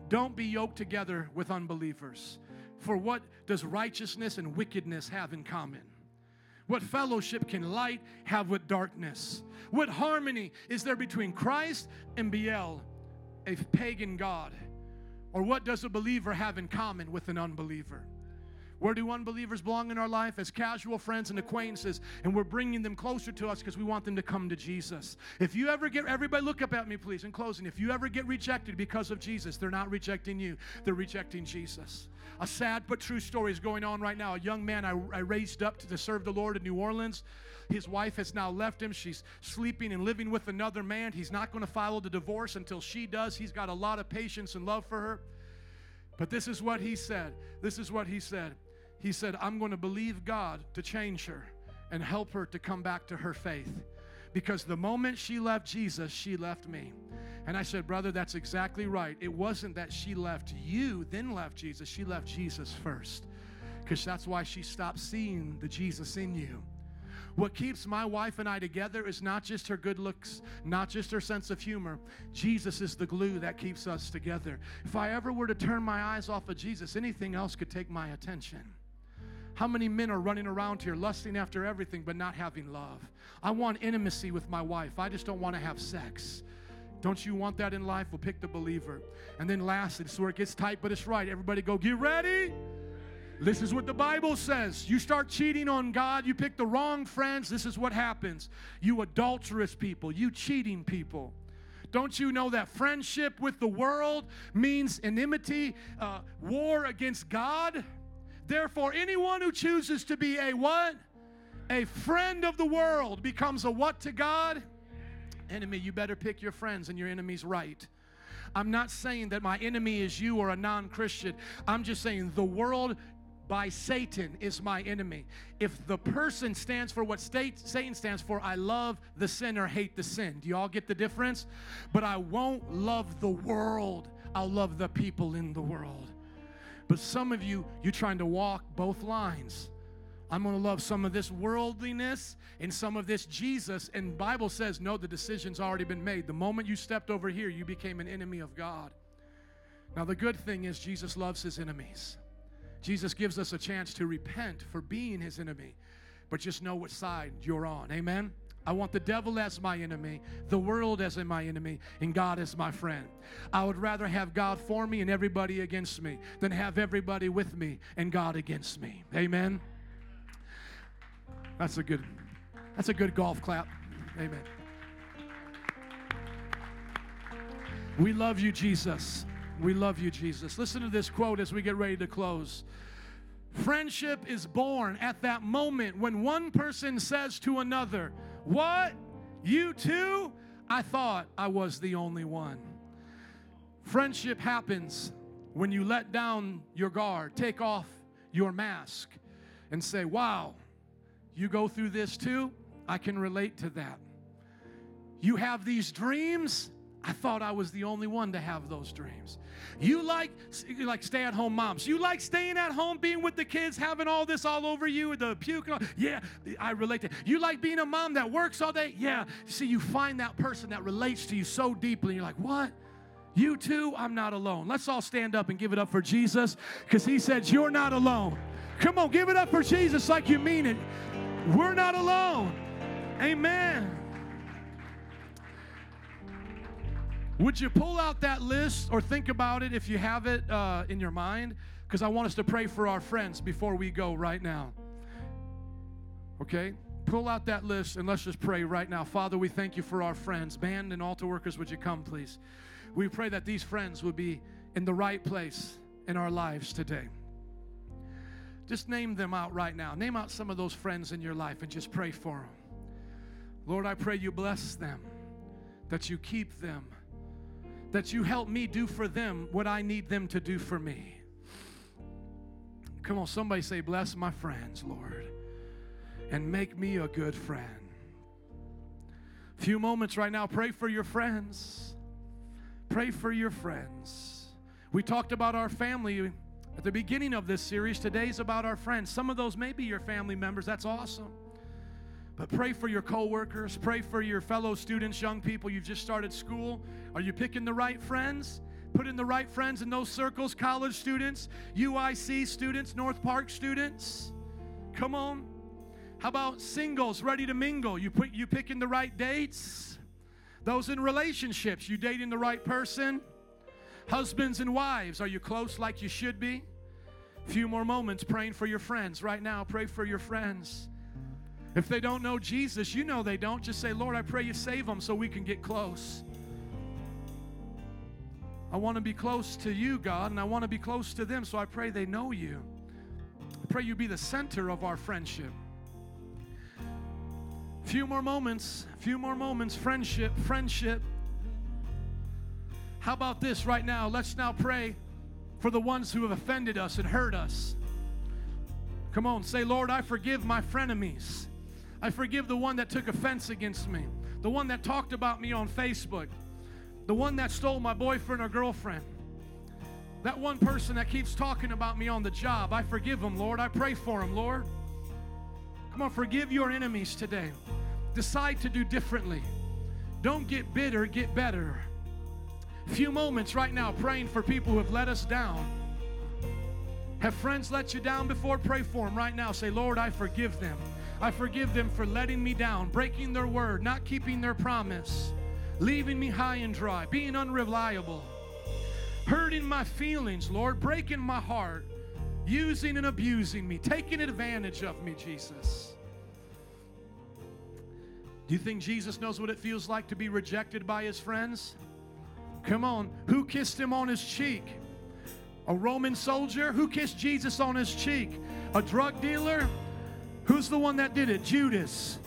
Don't be yoked together with unbelievers. For what does righteousness and wickedness have in common? What fellowship can light have with darkness? What harmony is there between Christ and Baal, a pagan god? Or what does a believer have in common with an unbeliever? Where do unbelievers belong in our life? As casual friends and acquaintances, and we're bringing them closer to us because we want them to come to Jesus. If you ever get, everybody look up at me, please, in closing. If you ever get rejected because of Jesus, they're not rejecting you, they're rejecting Jesus. A sad but true story is going on right now. A young man I, I raised up to, to serve the Lord in New Orleans. His wife has now left him. She's sleeping and living with another man. He's not going to file the divorce until she does. He's got a lot of patience and love for her. But this is what he said. This is what he said he said, I'm going to believe God to change her and help her to come back to her faith. Because the moment she left Jesus, she left me. And I said, Brother, that's exactly right. It wasn't that she left you, then left Jesus. She left Jesus first. Because that's why she stopped seeing the Jesus in you. What keeps my wife and I together is not just her good looks, not just her sense of humor. Jesus is the glue that keeps us together. If I ever were to turn my eyes off of Jesus, anything else could take my attention. How many men are running around here lusting after everything but not having love? I want intimacy with my wife. I just don't want to have sex. Don't you want that in life? Well, pick the believer. And then lastly, this is where it gets tight, but it's right. Everybody go, get ready. This is what the Bible says. You start cheating on God, you pick the wrong friends, this is what happens. You adulterous people, you cheating people. Don't you know that friendship with the world means enmity, uh, war against God? Therefore, anyone who chooses to be a what? A friend of the world becomes a what to God? Enemy. You better pick your friends and your enemies right. I'm not saying that my enemy is you or a non Christian. I'm just saying the world by Satan is my enemy. If the person stands for what state, Satan stands for, I love the sinner, hate the sin. Do y'all get the difference? But I won't love the world, I'll love the people in the world. But some of you, you're trying to walk both lines. I'm going to love some of this worldliness and some of this Jesus. And Bible says, no, the decision's already been made. The moment you stepped over here, you became an enemy of God. Now, the good thing is Jesus loves his enemies. Jesus gives us a chance to repent for being his enemy, but just know what side you're on. Amen? I want the devil as my enemy, the world as my enemy, and God as my friend. I would rather have God for me and everybody against me than have everybody with me and God against me. Amen. That's a good that's a good golf clap. Amen. We love you, Jesus. We love you, Jesus. Listen to this quote as we get ready to close. Friendship is born at that moment when one person says to another, What? You too? I thought I was the only one. Friendship happens when you let down your guard, take off your mask, and say, Wow, you go through this too? I can relate to that. You have these dreams? I thought I was the only one to have those dreams. You like you like stay at home moms. You like staying at home, being with the kids, having all this all over you, the puke. And all. Yeah, I relate to. You like being a mom that works all day. Yeah. See, you find that person that relates to you so deeply. And you're like, what? You too? I'm not alone. Let's all stand up and give it up for Jesus because he said, You're not alone. Come on, give it up for Jesus like you mean it. We're not alone. Amen. Would you pull out that list or think about it if you have it uh, in your mind? Because I want us to pray for our friends before we go right now. Okay? Pull out that list and let's just pray right now. Father, we thank you for our friends. Band and altar workers, would you come, please? We pray that these friends would be in the right place in our lives today. Just name them out right now. Name out some of those friends in your life and just pray for them. Lord, I pray you bless them, that you keep them that you help me do for them what I need them to do for me. Come on, somebody say, Bless my friends, Lord, and make me a good friend. Few moments right now, pray for your friends. Pray for your friends. We talked about our family at the beginning of this series. Today's about our friends. Some of those may be your family members. That's awesome. But pray for your coworkers, pray for your fellow students, young people. You've just started school. Are you picking the right friends? Put in the right friends in those circles, college students, UIC students, North Park students. Come on. How about singles ready to mingle? You put you picking the right dates? Those in relationships, you dating the right person? Husbands and wives, are you close like you should be? Few more moments praying for your friends. Right now, pray for your friends. If they don't know Jesus, you know they don't. Just say, Lord, I pray you save them so we can get close. I want to be close to you, God, and I want to be close to them, so I pray they know you. I pray you be the center of our friendship. Few more moments, few more moments, friendship, friendship. How about this right now? Let's now pray for the ones who have offended us and hurt us. Come on, say, Lord, I forgive my frenemies. I forgive the one that took offense against me, the one that talked about me on Facebook, the one that stole my boyfriend or girlfriend, that one person that keeps talking about me on the job. I forgive them, Lord. I pray for them, Lord. Come on, forgive your enemies today. Decide to do differently. Don't get bitter, get better. Few moments right now praying for people who have let us down. Have friends let you down before? Pray for them right now. Say, Lord, I forgive them. I forgive them for letting me down, breaking their word, not keeping their promise. leaving me high and dry, being unreliable, hurting my feelings, Lord, breaking my heart, using and abusing me, taking advantage of me, Jesus. Do you think Jesus knows what it feels like to be rejected by his friends? Come on, who kissed him on his cheek? A Roman soldier? Who kissed Jesus on his cheek? A drug dealer? Who's the one that did it? Judas.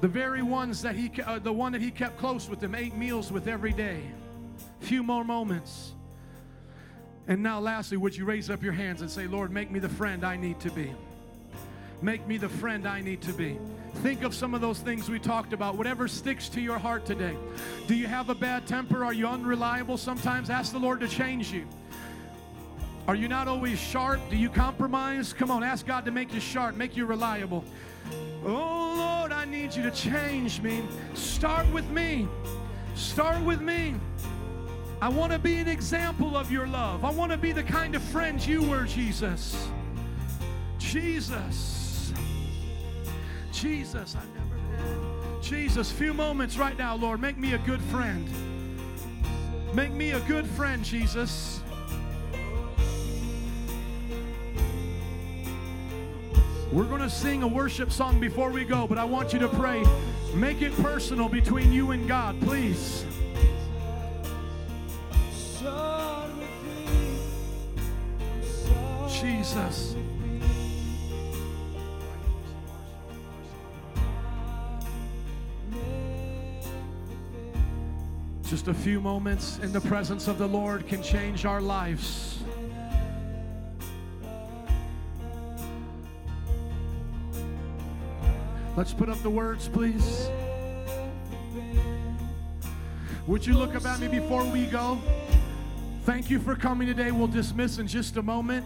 The very ones that he, uh, the one that he kept close with him, ate meals with every day. Few more moments. And now, lastly, would you raise up your hands and say, Lord, make me the friend I need to be? Make me the friend I need to be. Think of some of those things we talked about, whatever sticks to your heart today. Do you have a bad temper? Are you unreliable sometimes? Ask the Lord to change you. Are you not always sharp? Do you compromise? Come on, ask God to make you sharp, make you reliable. Oh Lord, I need you to change me. Start with me. Start with me. I want to be an example of your love. I want to be the kind of friend you were, Jesus. Jesus. Jesus, I've never been. Jesus, few moments right now, Lord. Make me a good friend. Make me a good friend, Jesus. We're going to sing a worship song before we go, but I want you to pray. Make it personal between you and God, please. Jesus. Just a few moments in the presence of the Lord can change our lives. Let's put up the words, please. Would you look up at me before we go? Thank you for coming today. We'll dismiss in just a moment.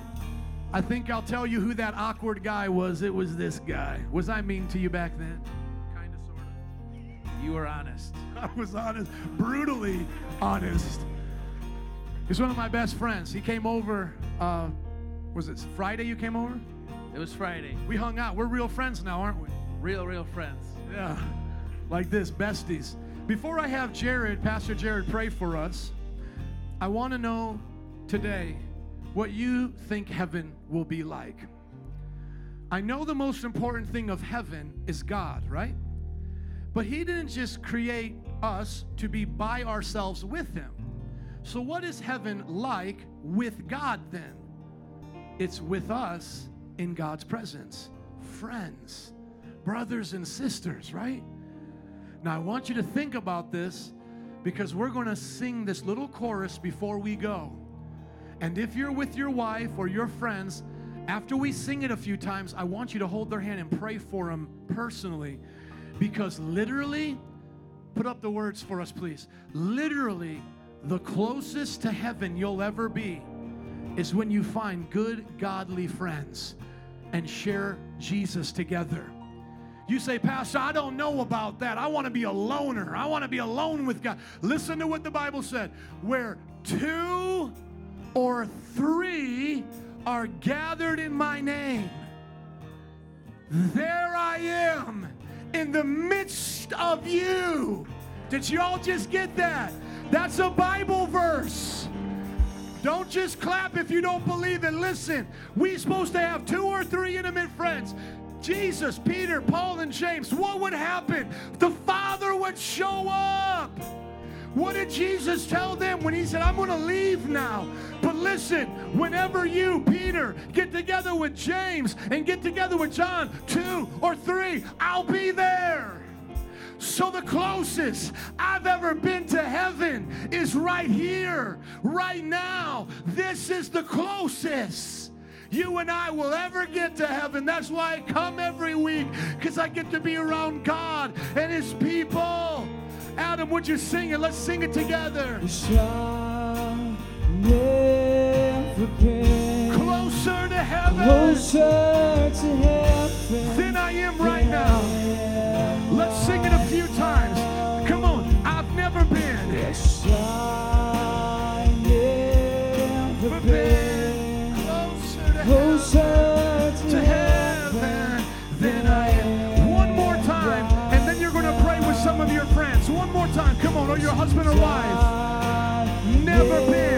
I think I'll tell you who that awkward guy was. It was this guy. Was I mean to you back then? Kind of, sort of. You were honest. I was honest, brutally honest. He's one of my best friends. He came over, uh, was it Friday you came over? It was Friday. We hung out. We're real friends now, aren't we? Real, real friends. Yeah, like this, besties. Before I have Jared, Pastor Jared, pray for us, I want to know today what you think heaven will be like. I know the most important thing of heaven is God, right? But He didn't just create us to be by ourselves with Him. So, what is heaven like with God then? It's with us in God's presence, friends, brothers and sisters, right? Now, I want you to think about this because we're going to sing this little chorus before we go. And if you're with your wife or your friends, after we sing it a few times, I want you to hold their hand and pray for them personally. Because literally, put up the words for us, please. Literally, the closest to heaven you'll ever be is when you find good, godly friends and share Jesus together. You say, Pastor, I don't know about that. I want to be a loner. I want to be alone with God. Listen to what the Bible said. Where two or three are gathered in my name, there I am in the midst of you. Did you all just get that? That's a Bible verse. Don't just clap if you don't believe it. Listen, we're supposed to have two or three intimate friends. Jesus, Peter, Paul, and James. What would happen? The Father would show up. What did Jesus tell them when he said, I'm going to leave now? But listen, whenever you, Peter, get together with James and get together with John, two or three, I'll be there. So, the closest I've ever been to heaven is right here, right now. This is the closest you and I will ever get to heaven. That's why I come every week, because I get to be around God and His people. Adam, would you sing it? Let's sing it together. shall never been Closer to heaven closer to heaven than I am right now. Let's sing it a few times. Come on, I've never been. Never been